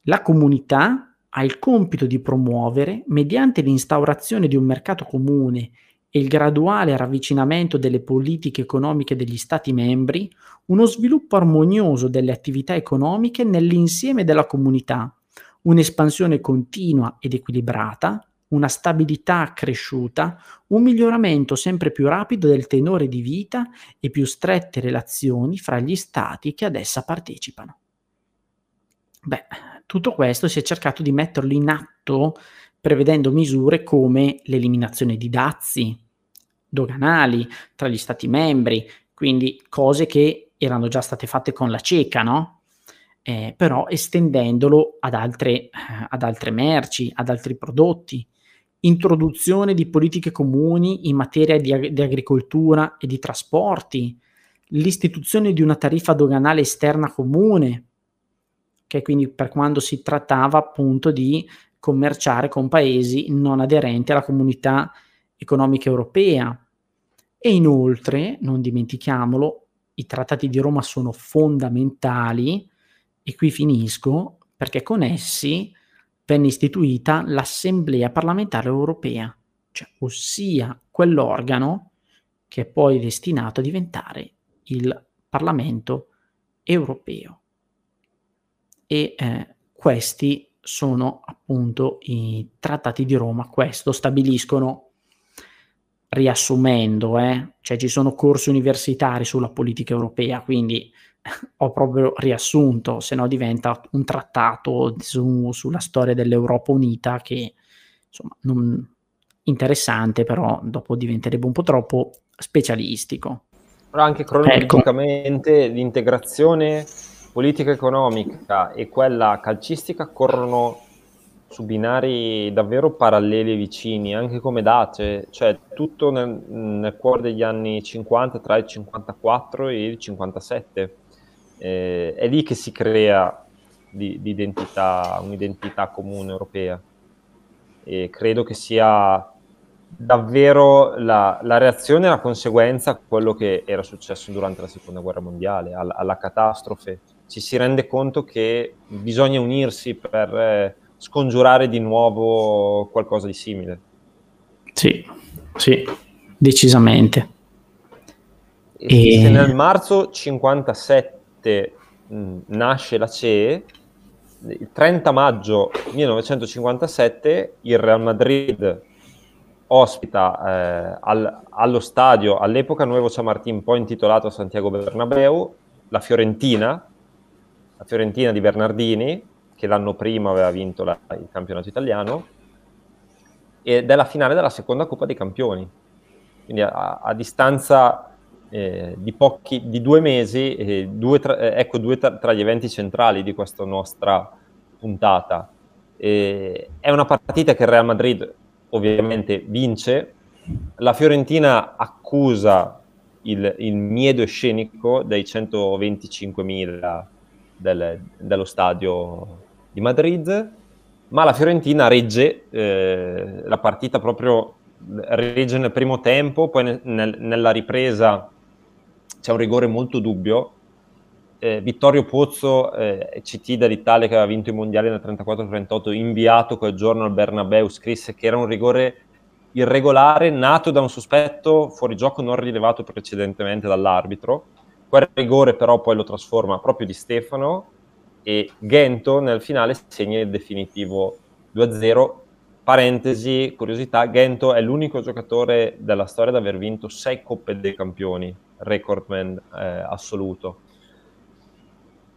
La comunità ha il compito di promuovere, mediante l'instaurazione di un mercato comune e il graduale ravvicinamento delle politiche economiche degli Stati membri, uno sviluppo armonioso delle attività economiche nell'insieme della comunità, un'espansione continua ed equilibrata, una stabilità accresciuta, un miglioramento sempre più rapido del tenore di vita e più strette relazioni fra gli stati che ad essa partecipano. Beh, tutto questo si è cercato di metterlo in atto prevedendo misure come l'eliminazione di dazi doganali tra gli stati membri, quindi cose che erano già state fatte con la cieca, no? Eh, però estendendolo ad altre, eh, ad altre merci, ad altri prodotti, introduzione di politiche comuni in materia di, ag- di agricoltura e di trasporti, l'istituzione di una tariffa doganale esterna comune, che quindi per quando si trattava appunto di commerciare con paesi non aderenti alla comunità economica europea. E inoltre, non dimentichiamolo, i trattati di Roma sono fondamentali, e qui finisco, perché con essi venne istituita l'Assemblea parlamentare europea, cioè, ossia quell'organo che è poi destinato a diventare il Parlamento europeo. E eh, questi sono appunto i trattati di Roma, questo stabiliscono riassumendo, eh, cioè ci sono corsi universitari sulla politica europea, quindi ho proprio riassunto, se no diventa un trattato su, sulla storia dell'Europa unita che insomma non interessante, però dopo diventerebbe un po' troppo specialistico. Però anche cronologicamente ecco. l'integrazione politica economica e quella calcistica corrono su binari davvero paralleli e vicini, anche come date, cioè tutto nel, nel cuore degli anni 50, tra il 54 e il 57. Eh, è lì che si crea di, di identità, un'identità comune europea. E credo che sia davvero la, la, reazione e la conseguenza a quello che era successo durante la seconda guerra mondiale, alla, alla catastrofe. Ci si rende conto che bisogna unirsi per... Scongiurare di nuovo qualcosa di simile. Sì, sì, decisamente. E, e... nel marzo 57 mh, nasce la CE, il 30 maggio 1957 il Real Madrid ospita eh, al, allo stadio, all'epoca Nuevo Chamartín, poi intitolato Santiago Bernabeu, la Fiorentina, la Fiorentina di Bernardini, che l'anno prima aveva vinto la, il campionato italiano, ed è la finale della seconda Coppa dei Campioni. Quindi a, a distanza eh, di, pochi, di due mesi, eh, due tra, eh, ecco due tra, tra, gli eventi centrali di questa nostra puntata. è una partita che il Real Madrid ovviamente vince, la Fiorentina accusa il, il miedo scenico dei 125.000 del, dello stadio di Madrid, ma la Fiorentina regge eh, la partita proprio, regge nel primo tempo, poi nel, nel, nella ripresa c'è un rigore molto dubbio. Eh, Vittorio Pozzo, eh, CT dall'Italia che aveva vinto i mondiali nel 34-38, inviato quel giorno al Bernabeu, scrisse che era un rigore irregolare nato da un sospetto fuori gioco non rilevato precedentemente dall'arbitro. Quel rigore però poi lo trasforma proprio di Stefano e Gento nel finale segna il definitivo 2-0. Parentesi, curiosità, Gento è l'unico giocatore della storia ad aver vinto sei Coppe dei Campioni, recordman eh, assoluto.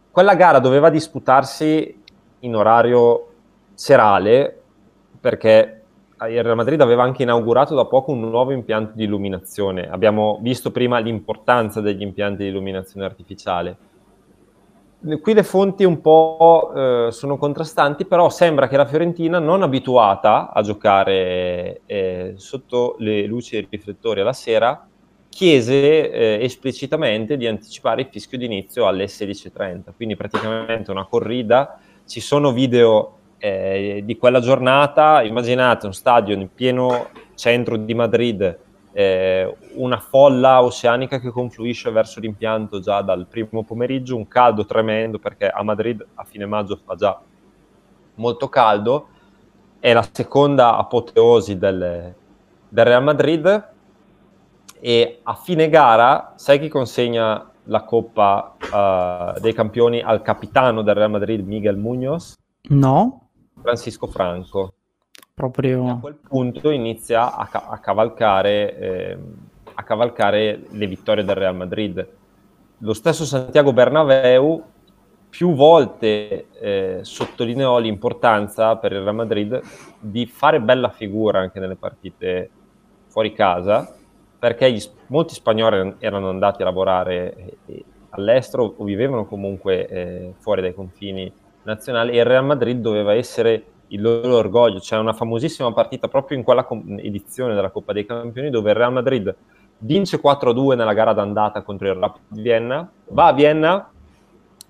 Quella gara doveva disputarsi in orario serale perché il Real Madrid aveva anche inaugurato da poco un nuovo impianto di illuminazione. Abbiamo visto prima l'importanza degli impianti di illuminazione artificiale qui le fonti un po' eh, sono contrastanti, però sembra che la Fiorentina, non abituata a giocare eh, sotto le luci e i riflettori alla sera, chiese eh, esplicitamente di anticipare il fischio d'inizio alle 16.30, quindi praticamente una corrida. Ci sono video eh, di quella giornata, immaginate un stadio in pieno centro di Madrid eh, una folla oceanica che confluisce verso l'impianto già dal primo pomeriggio, un caldo tremendo perché a Madrid a fine maggio fa già molto caldo, è la seconda apoteosi del, del Real Madrid e a fine gara sai chi consegna la Coppa uh, dei Campioni al capitano del Real Madrid, Miguel Munoz? No. Francisco Franco. Proprio... A quel punto inizia a, ca- a, cavalcare, eh, a cavalcare le vittorie del Real Madrid. Lo stesso Santiago Bernabeu più volte eh, sottolineò l'importanza per il Real Madrid di fare bella figura anche nelle partite fuori casa, perché gli, molti spagnoli erano andati a lavorare eh, all'estero o vivevano comunque eh, fuori dai confini nazionali e il Real Madrid doveva essere il loro orgoglio. C'è una famosissima partita proprio in quella com- edizione della Coppa dei Campioni dove il Real Madrid vince 4-2 nella gara d'andata contro il Rapid Vienna, va a Vienna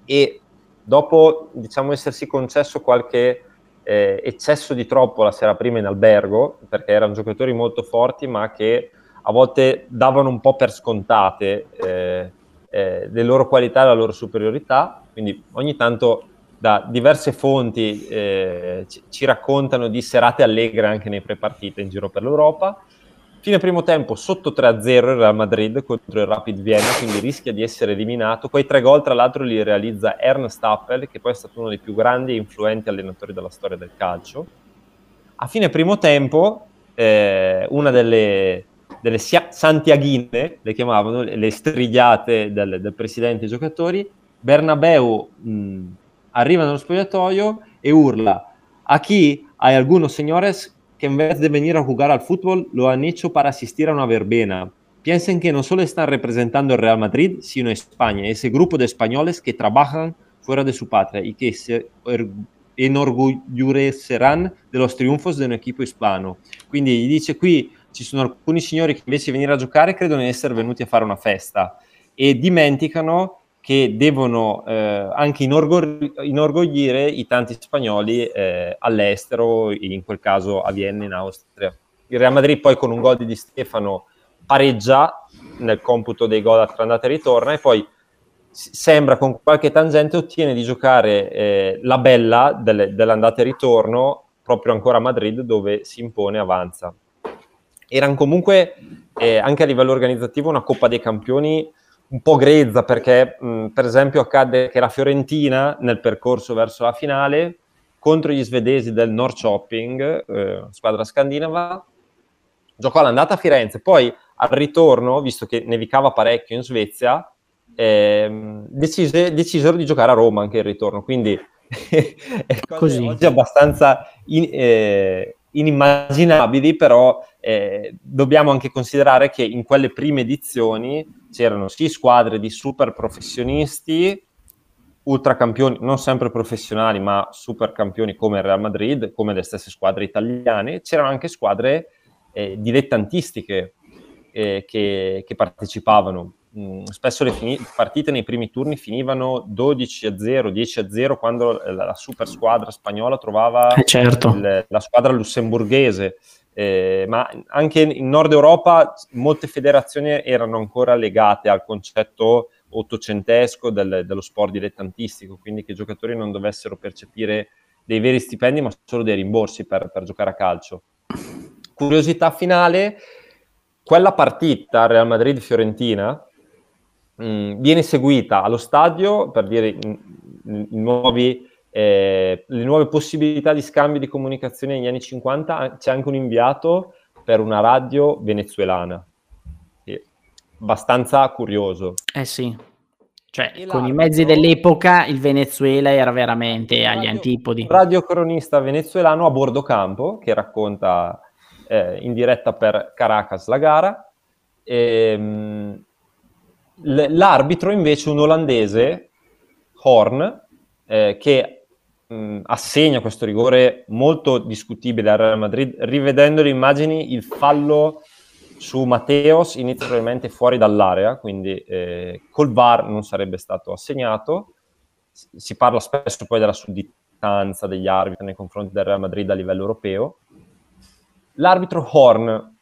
e dopo diciamo essersi concesso qualche eh, eccesso di troppo la sera prima in albergo, perché erano giocatori molto forti ma che a volte davano un po' per scontate eh, eh, le loro qualità e la loro superiorità, quindi ogni tanto da diverse fonti eh, ci, ci, raccontano di serate allegre anche nei pre-partite in giro per l'Europa. Fine primo tempo sotto 3-0 il Real Madrid contro il Rapid Vienna, quindi rischia di essere eliminato. Quei tre gol tra l'altro li realizza Ernst Appel, che poi è stato uno dei più grandi e influenti allenatori della storia del calcio. A fine primo tempo eh, una delle, delle santiaghine, le chiamavano, le strigliate del, del presidente e giocatori, Bernabeu... Mh, arriva nello spogliatoio e urla aquí hay algunos señores que en vez de venir a jugar al fútbol lo han hecho para a una verbena. Piensen que no solo están representando el Real Madrid, sino España, ese grupo de españoles que trabajan fuera de su patria y que se enorgullecerán de los triunfos de un equipo hispano. Quindi gli dice qui ci sono alcuni signori che invece di venire a giocare credono di essere venuti a fare una festa e dimenticano che devono eh, anche inorgogli- inorgoglire i tanti spagnoli eh, all'estero, in quel caso a Vienna in Austria. Il Real Madrid poi con un gol di Stefano pareggia nel computo dei gol tra andata e ritorno e poi sembra con qualche tangente ottiene di giocare eh, la bella delle, dell'andata e ritorno proprio ancora a Madrid dove si impone e avanza. Erano comunque eh, anche a livello organizzativo una Coppa dei Campioni un po' grezza perché, mh, per esempio, accadde che la Fiorentina nel percorso verso la finale contro gli svedesi del Norrköping, eh, squadra scandinava, giocò all'andata a Firenze, poi al ritorno, visto che nevicava parecchio in Svezia, eh, decise, decisero di giocare a Roma anche il ritorno, quindi cose oggi abbastanza in, eh, inimmaginabili, però eh, dobbiamo anche considerare che in quelle prime edizioni c'erano sì squadre di super professionisti, ultracampioni, non sempre professionali, ma super campioni come il Real Madrid, come le stesse squadre italiane, c'erano anche squadre eh, dilettantistiche eh, che, che, partecipavano. Mm, spesso le fini- partite nei primi turni finivano 12 a 0, 10 a 0 quando la, la super squadra spagnola trovava eh certo. il, la squadra lussemburghese eh, ma anche in Nord Europa molte federazioni erano ancora legate al concetto ottocentesco del, dello sport dilettantistico, quindi che i giocatori non dovessero percepire dei veri stipendi, ma solo dei rimborsi per, per giocare a calcio. Curiosità finale, quella partita Real Madrid-Fiorentina mh, viene seguita allo stadio, per dire i nuovi eh, le nuove possibilità di scambio di comunicazione negli anni 50, c'è anche un inviato per una radio venezuelana. E abbastanza curioso. Eh sì, cioè con i mezzi dell'epoca il Venezuela era veramente agli radio, antipodi. Un radiocronista venezuelano a bordo campo che racconta eh, in diretta per Caracas la gara. E, ehm, l- l'arbitro invece un olandese, Horn, eh, che mh, assegna questo rigore molto discutibile al Real Madrid, rivedendo le immagini, il fallo su Matteos inizia probabilmente fuori dall'area, quindi eh, col VAR non sarebbe stato assegnato. Si parla spesso poi della sudditanza degli arbitri nei confronti del Real Madrid a livello europeo. L'arbitro Horn.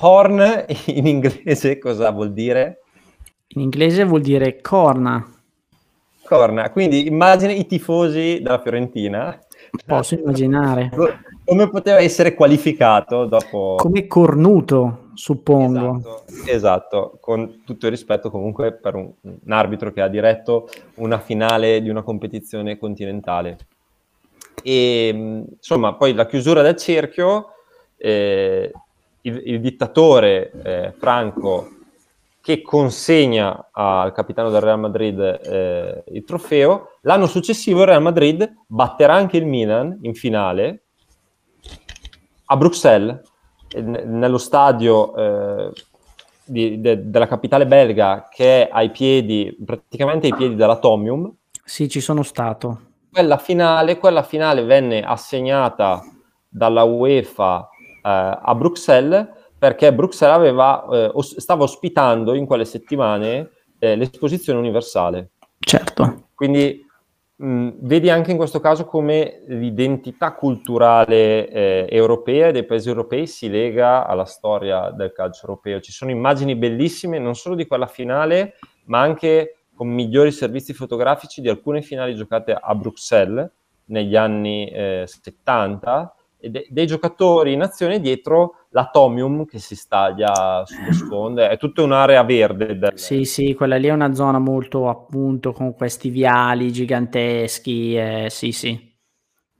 Horn in inglese cosa vuol dire? In inglese vuol dire corna. Corna, quindi immagina i tifosi della Fiorentina. Posso immaginare. Come poteva essere qualificato dopo... Come cornuto, suppongo. Esatto, esatto, con tutto il rispetto comunque per un, un arbitro che ha diretto una finale di una competizione continentale. e insomma, poi la chiusura del cerchio, eh, il, il, dittatore eh, Franco che consegna al capitano del Real Madrid eh, il trofeo, l'anno successivo il Real Madrid batterà anche il Milan in finale a Bruxelles, nello stadio eh, di, de, della capitale belga che è ai piedi, praticamente ai piedi dell'Atomium. Sì, ci sono stato. Quella finale, quella finale venne assegnata dalla UEFA eh, a Bruxelles perché Bruxelles aveva, eh, os- stava ospitando in quelle settimane eh, l'esposizione universale. Certo. Quindi mh, vedi anche in questo caso come l'identità culturale eh, europea e dei paesi europei si lega alla storia del calcio europeo. Ci sono immagini bellissime non solo di quella finale, ma anche con migliori servizi fotografici di alcune finali giocate a Bruxelles negli anni 70 e de- dei giocatori in azione dietro l'atomium che si staglia sullo sfondo, è tutta un'area verde. Del... Sì, sì, quella lì è una zona molto appunto con questi viali giganteschi, eh, sì, sì,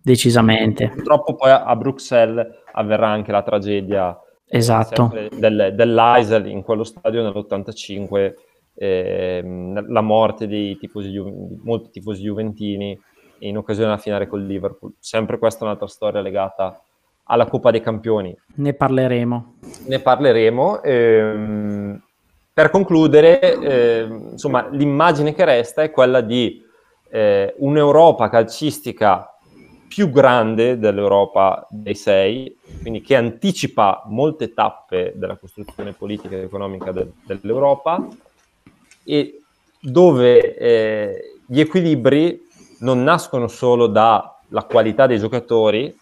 decisamente. Purtroppo poi a Bruxelles avverrà anche la tragedia esatto. del, dell'Aisel in quello stadio nell'85, eh, la morte dei tifosi, molti tifosi juventini in occasione della finale col Liverpool. Sempre questa è un'altra storia legata alla Coppa dei Campioni. Ne parleremo. Ne parleremo. Ehm, per concludere, eh, insomma, l'immagine che resta è quella di eh, un'Europa calcistica più grande dell'Europa dei sei, quindi che anticipa molte tappe della costruzione politica ed economica de- dell'Europa e dove eh, gli equilibri non nascono solo dalla qualità dei giocatori,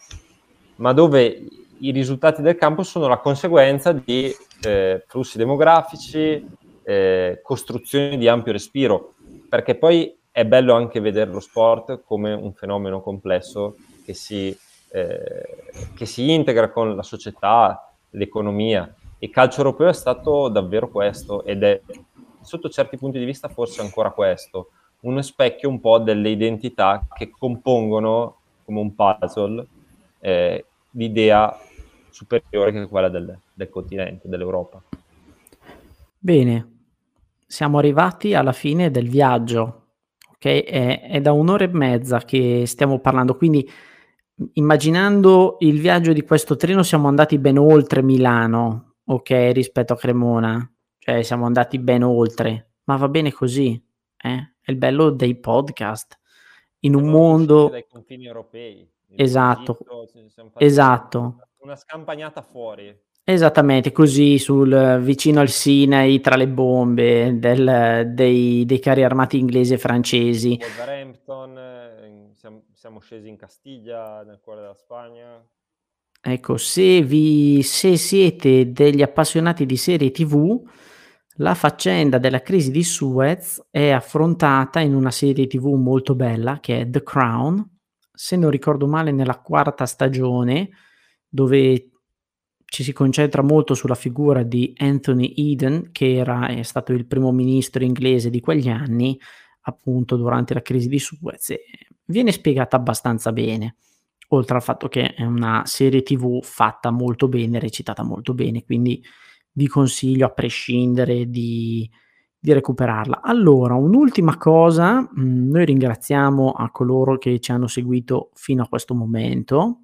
ma dove i risultati del campo sono la conseguenza di eh, flussi demografici, eh, costruzioni di ampio respiro, perché poi è bello anche vedere lo sport come un fenomeno complesso che si, eh, che si integra con la società, l'economia. Il calcio europeo è stato davvero questo ed è sotto certi punti di vista forse ancora questo, uno specchio un po' delle identità che compongono come un puzzle eh, l'idea superiore che è quella del, del continente, dell'Europa. Bene, siamo arrivati alla fine del viaggio, ok? È, è, da un'ora e mezza che stiamo parlando, quindi immaginando il viaggio di questo treno siamo andati ben oltre Milano, ok, rispetto a Cremona, cioè siamo andati ben oltre, ma va bene così, eh? È il bello dei podcast. In un mondo... Dai confini europei. Esatto. Egitto, esatto. Una scampagnata fuori. Esattamente, così sul, vicino al Sinai, tra le bombe del, dei, dei, carri armati inglesi e francesi. Wolverhampton, eh, siamo, siamo, scesi in Castiglia, nel cuore della Spagna. Ecco, se, vi, se siete degli appassionati di serie TV, la faccenda della crisi di Suez è affrontata in una serie TV molto bella che è The Crown, se non ricordo male nella quarta stagione, dove ci si concentra molto sulla figura di Anthony Eden, che era, stato il primo ministro inglese di quegli anni, appunto durante la crisi di Suez. Viene spiegata abbastanza bene, oltre al fatto che è una serie TV fatta molto bene, recitata molto bene, quindi vi consiglio a prescindere di, di recuperarla. Allora, un'ultima cosa, mm, noi ringraziamo a coloro che ci hanno seguito fino a questo momento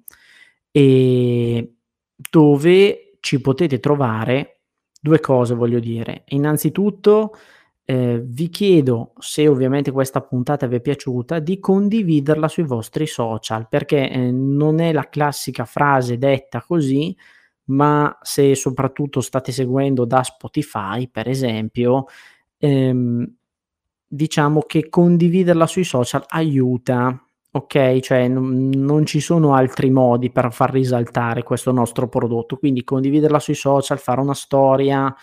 e dove ci potete trovare due cose, voglio dire. Innanzitutto, eh, vi chiedo, se ovviamente questa puntata vi è piaciuta, di condividerla sui vostri social, perché eh, non è la classica frase detta così, ma se soprattutto state seguendo da Spotify, per esempio, ehm, diciamo che condividerla sui social aiuta, ok? Cioè n- non ci sono altri modi per far risaltare questo nostro prodotto, quindi condividerla sui social, fare una storia,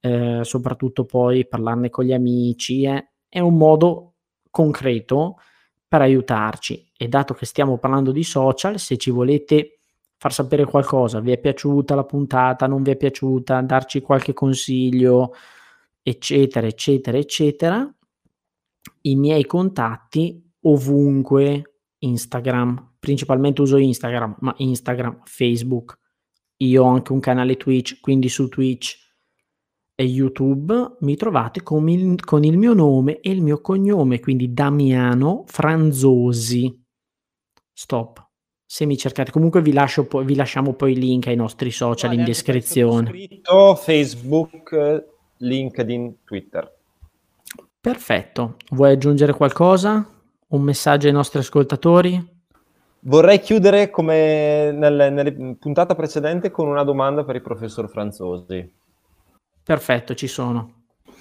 eh, soprattutto poi parlarne con gli amici, eh, è un modo concreto per aiutarci. E dato che stiamo parlando di social, se ci volete far sapere qualcosa, vi è piaciuta la puntata, non vi è piaciuta, darci qualche consiglio, eccetera, eccetera, eccetera, i miei contatti ovunque Instagram, principalmente uso Instagram, ma Instagram, Facebook. Io ho anche un canale Twitch, quindi su Twitch e YouTube mi trovate con il, con il mio nome e il mio cognome, quindi Damiano Franzosi. Stop. Se mi cercate, comunque vi, lascio po- vi lasciamo poi i link ai nostri social in descrizione. Scritto Facebook, LinkedIn, Twitter. Perfetto. Vuoi aggiungere qualcosa? Un messaggio ai nostri ascoltatori? Vorrei chiudere come nelle, nelle puntata precedente con una domanda per il professor Franzosi. Perfetto, ci sono.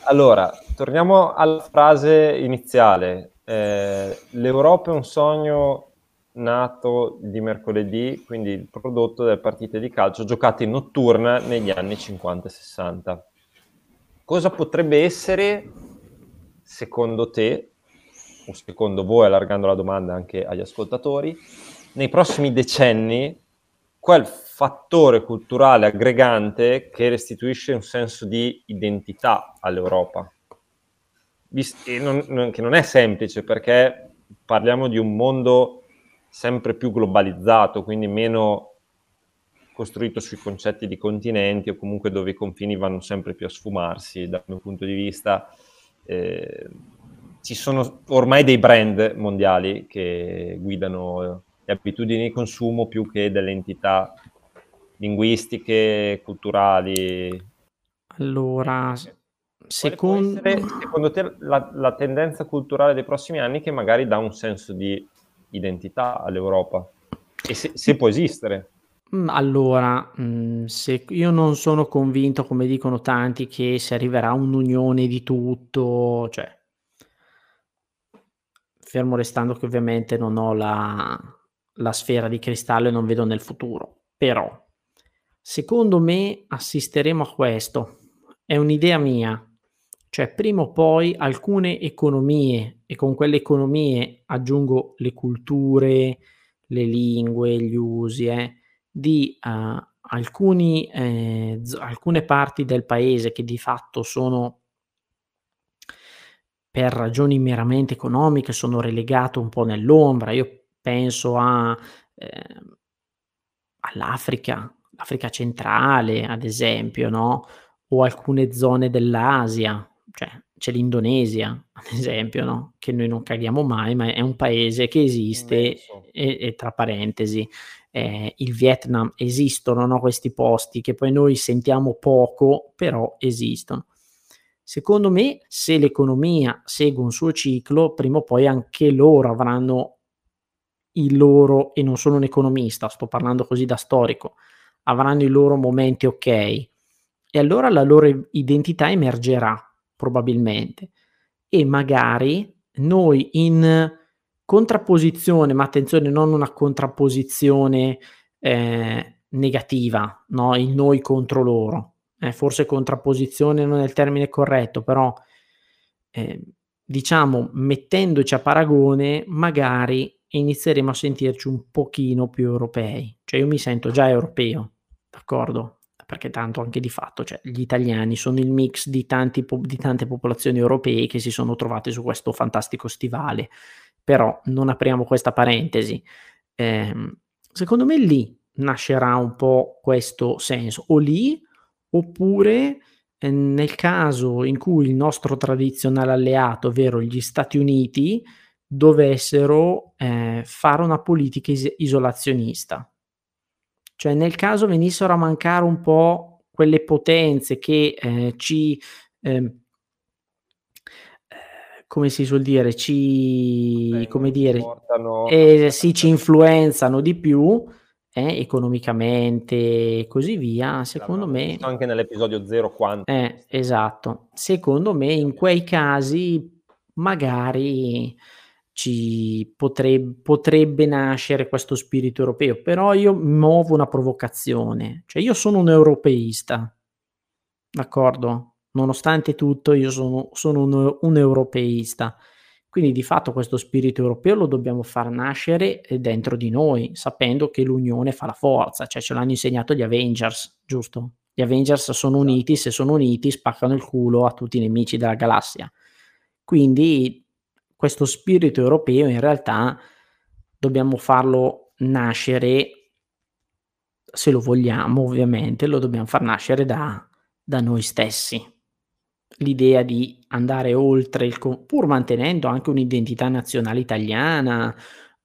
Allora, torniamo alla frase iniziale. Eh, L'Europa è un sogno nato di mercoledì, quindi il prodotto delle partite di calcio giocate in notturna negli anni 50 e 60. Cosa potrebbe essere, secondo te, o secondo voi, allargando la domanda anche agli ascoltatori, nei prossimi decenni quel fattore culturale aggregante che restituisce un senso di identità all'Europa? Non, che non è semplice perché parliamo di un mondo sempre più globalizzato, quindi meno costruito sui concetti di continenti o comunque dove i confini vanno sempre più a sfumarsi dal mio punto di vista. Eh, ci sono ormai dei brand mondiali che guidano le abitudini di consumo più che delle entità linguistiche, culturali. Allora, secondo... Essere, secondo te la, la tendenza culturale dei prossimi anni che magari dà un senso di identità all'Europa e se, se può esistere. Mm, allora, mm, se io non sono convinto, come dicono tanti, che si arriverà a un'unione di tutto, cioè, fermo restando che ovviamente non ho la, la sfera di cristallo e non vedo nel futuro, però, secondo me assisteremo a questo. È un'idea mia, cioè, prima o poi alcune economie, e con quelle economie aggiungo le culture, le lingue, gli usi, eh, di uh, alcuni, eh, z- alcune parti del paese che di fatto sono per ragioni meramente economiche sono relegate un po' nell'ombra. Io penso a, eh, all'Africa, l'Africa centrale, ad esempio, no? o alcune zone dell'Asia, cioè c'è l'Indonesia, ad esempio, no? che noi non caghiamo mai, ma è un paese che esiste e, e, tra parentesi eh, il Vietnam esistono no? questi posti che poi noi sentiamo poco, però esistono. Secondo me, se l'economia segue un suo ciclo, prima o poi anche loro avranno il loro, e non sono un economista, sto parlando così da storico, avranno i loro momenti ok, e allora la loro identità emergerà probabilmente. E magari noi in contrapposizione, ma attenzione, non una contrapposizione eh, negativa, no? il noi contro loro. Eh, forse contrapposizione non è il termine corretto, però eh, diciamo mettendoci a paragone, magari inizieremo a sentirci un pochino più europei. Cioè io mi sento già europeo, d'accordo? perché tanto anche di fatto, cioè, gli italiani sono il mix di, tanti, di tante popolazioni europee che si sono trovate su questo fantastico stivale. Però non apriamo questa parentesi. Eh, secondo me lì nascerà un po' questo senso, o lì oppure eh, nel caso in cui il nostro tradizionale alleato, ovvero gli Stati Uniti, dovessero eh, fare una politica is- isolazionista. Cioè nel caso venissero a mancare un po' quelle potenze che eh, ci, eh, come si suol dire, ci, come dire, eh, sì, ci influenzano di più eh, economicamente e così via, secondo me... Anche nell'episodio 0 quanto. Eh, esatto, secondo me in quei casi magari ci potrebbe, potrebbe nascere questo spirito europeo, però io muovo una provocazione, cioè io sono un europeista, d'accordo? Nonostante tutto io sono, sono un, un europeista, quindi di fatto questo spirito europeo lo dobbiamo far nascere dentro di noi, sapendo che l'unione fa la forza, cioè ce l'hanno insegnato gli Avengers, giusto? Gli Avengers sono esatto. uniti, se sono uniti spaccano il culo a tutti i nemici della galassia. Quindi questo spirito europeo in realtà dobbiamo farlo nascere, se lo vogliamo ovviamente, lo dobbiamo far nascere da, da noi stessi. L'idea di andare oltre il, pur mantenendo anche un'identità nazionale italiana,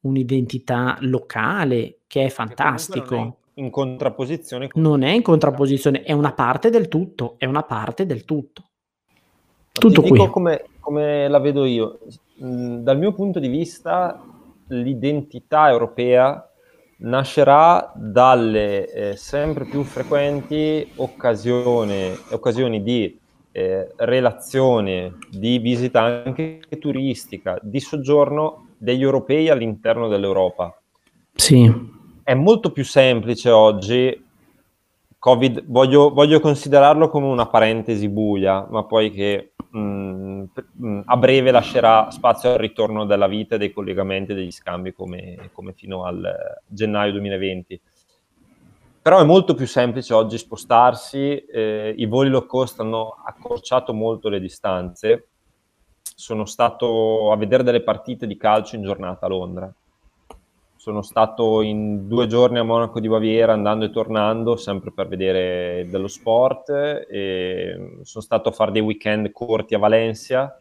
un'identità locale, che è fantastico. in contrapposizione con... Non è in contrapposizione, è una parte del tutto, è una parte del tutto. Tutto Ti qui. Come, come la vedo io. Mm, dal mio punto di vista, l'identità europea nascerà dalle eh, sempre più frequenti occasioni, occasioni di eh, relazione, di visita anche turistica, di soggiorno degli europei all'interno dell'Europa. Sì. È molto più semplice oggi, Covid, voglio, voglio considerarlo come una parentesi buia, ma poi che mh, mm, mm, a breve lascerà spazio al ritorno della vita e dei collegamenti e degli scambi come, come fino al gennaio 2020 però è molto più semplice oggi spostarsi, eh, i voli low cost hanno accorciato molto le distanze. Sono stato a vedere delle partite di calcio in giornata a Londra. Sono stato in due giorni a Monaco di Baviera andando e tornando, sempre per vedere dello sport. Sono stato a fare dei weekend corti a Valencia.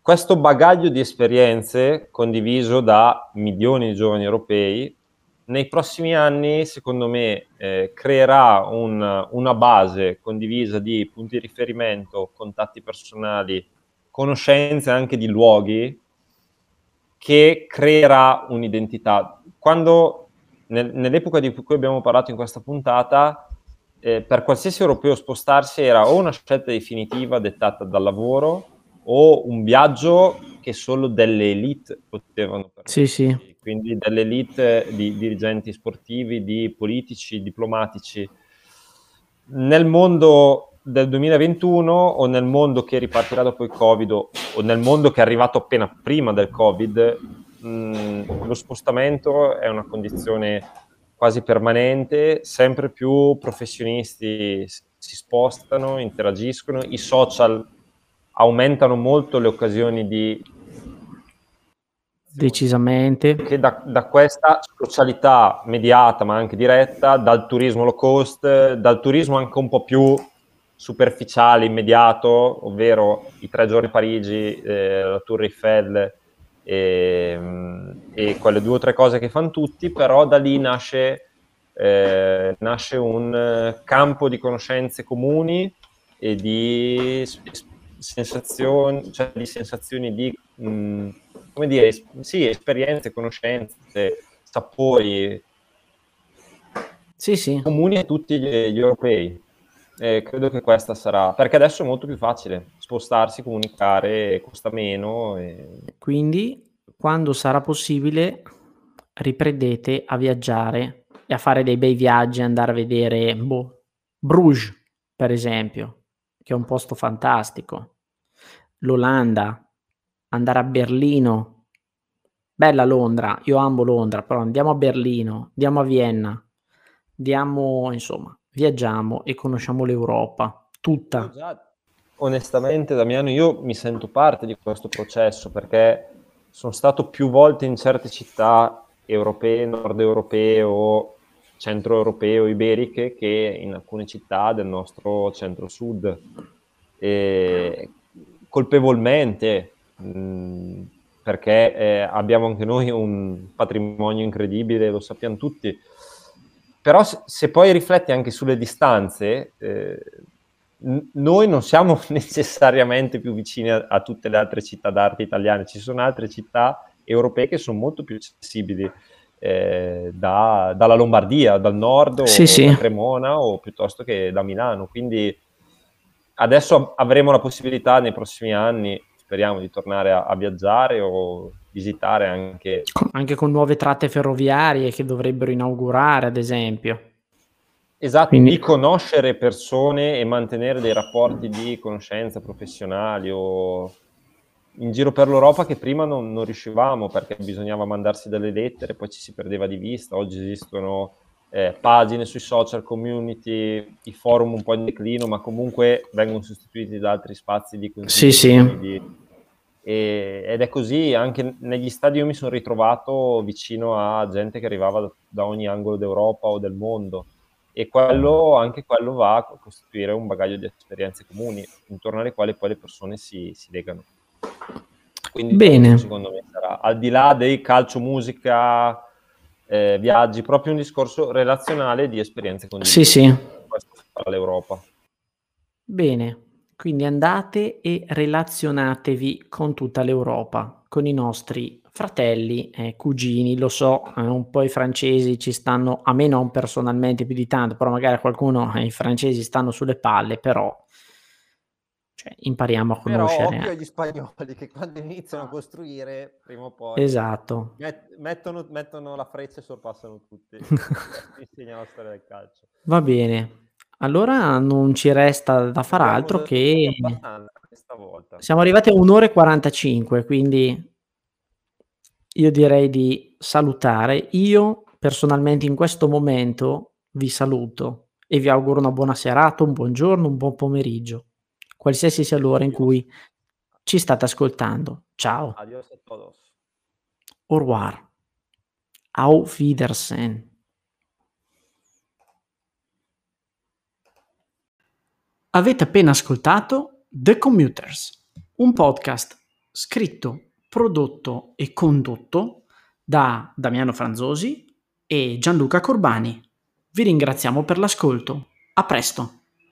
Questo bagaglio di esperienze condiviso da milioni di giovani europei nei prossimi anni, secondo me, eh, creerà un, una base condivisa di punti di riferimento, contatti personali, conoscenze anche di luoghi che creerà un'identità. Quando nel, nell'epoca di cui abbiamo parlato in questa puntata, eh, per qualsiasi europeo spostarsi era o una scelta definitiva dettata dal lavoro o un viaggio che solo delle elite potevano permettere. Sì, sì quindi dell'elite di dirigenti sportivi, di politici, diplomatici. Nel mondo del 2021 o nel mondo che ripartirà dopo il Covid o, nel mondo che è arrivato appena prima del Covid, mh, lo spostamento è una condizione quasi permanente, sempre più professionisti si spostano, interagiscono, i social aumentano molto le occasioni di Decisamente. Che da, da, questa socialità mediata, ma anche diretta, dal turismo low cost, dal turismo anche un po' più superficiale, immediato, ovvero i tre giorni a Parigi, eh, la Tour Eiffel e, e, quelle due o tre cose che fanno tutti, però da lì nasce, eh, nasce un campo di conoscenze comuni e di sensazioni, cioè di sensazioni di... Mh, come dire, sì, esperienze, conoscenze, sapori sì, sì. comuni a tutti gli, gli europei. E credo che questa sarà, perché adesso è molto più facile spostarsi, comunicare, costa meno. E... Quindi, quando sarà possibile, riprendete a viaggiare e a fare dei bei viaggi, andare a vedere boh, Bruges, per esempio, che è un posto fantastico, l'Olanda, andare a Berlino. Bella Londra, io amo Londra, però andiamo a Berlino, andiamo a Vienna, andiamo, insomma, viaggiamo e conosciamo l'Europa tutta. Onestamente, Damiano, io mi sento parte di questo processo perché sono stato più volte in certe città europee, nord europee o centro europeo, iberiche, che in alcune città del nostro centro-sud. E colpevolmente, Mm, perché eh, abbiamo anche noi un patrimonio incredibile, lo sappiamo tutti. Però se, se poi rifletti anche sulle distanze, eh, n- noi non siamo necessariamente più vicini a, a, tutte le altre città d'arte italiane, ci sono altre città europee che sono molto più accessibili. Eh, da, dalla Lombardia, dal nord, sì, o sì. da Cremona o piuttosto che da Milano. Quindi adesso avremo la possibilità nei prossimi anni speriamo di tornare a, a viaggiare o visitare anche... Anche con nuove tratte ferroviarie che dovrebbero inaugurare, ad esempio. Esatto, Quindi... di conoscere persone e mantenere dei rapporti di conoscenza professionali o in giro per l'Europa che prima non, non riuscivamo perché bisognava mandarsi delle lettere, poi ci si perdeva di vista. Oggi esistono eh, pagine sui social, community, i forum un po' in declino, ma comunque vengono sostituiti da altri spazi di consiglio. Sì, sì. Di, E, ed è così, anche negli stadi io mi sono ritrovato vicino a gente che arrivava da, da ogni angolo d'Europa o del mondo e quello, anche quello va a costituire un bagaglio di esperienze comuni intorno alle quali poi le persone si, si legano. Quindi Bene. secondo me sarà al di là dei calcio, musica, eh, viaggi, proprio un discorso relazionale di esperienze condivise. Sì, sì. Questo l'Europa. Bene, quindi andate e relazionatevi con tutta l'Europa, con i nostri fratelli, eh, cugini, lo so, eh, un po' i francesi ci stanno, a me non personalmente più di tanto, però magari a qualcuno eh, i francesi stanno sulle palle, però cioè, impariamo a conoscere. Però occhio agli spagnoli che quando iniziano a costruire, prima o poi esatto. met- mettono, mettono, la freccia e sorpassano tutti. insegna la storia del calcio. Va bene. Allora non ci resta da fare altro che... Siamo arrivati a un'ora e 45, quindi io direi di salutare. Io personalmente in questo momento vi saluto e vi auguro una buona serata, un buon giorno, un buon pomeriggio, qualsiasi sia l'ora in cui ci state ascoltando. Ciao. Adios a todos. Au revoir. Auf Wiedersehen. Avete appena ascoltato The Commuters, un podcast scritto, prodotto e condotto da Damiano Franzosi e Gianluca Corbani. Vi ringraziamo per l'ascolto. A presto!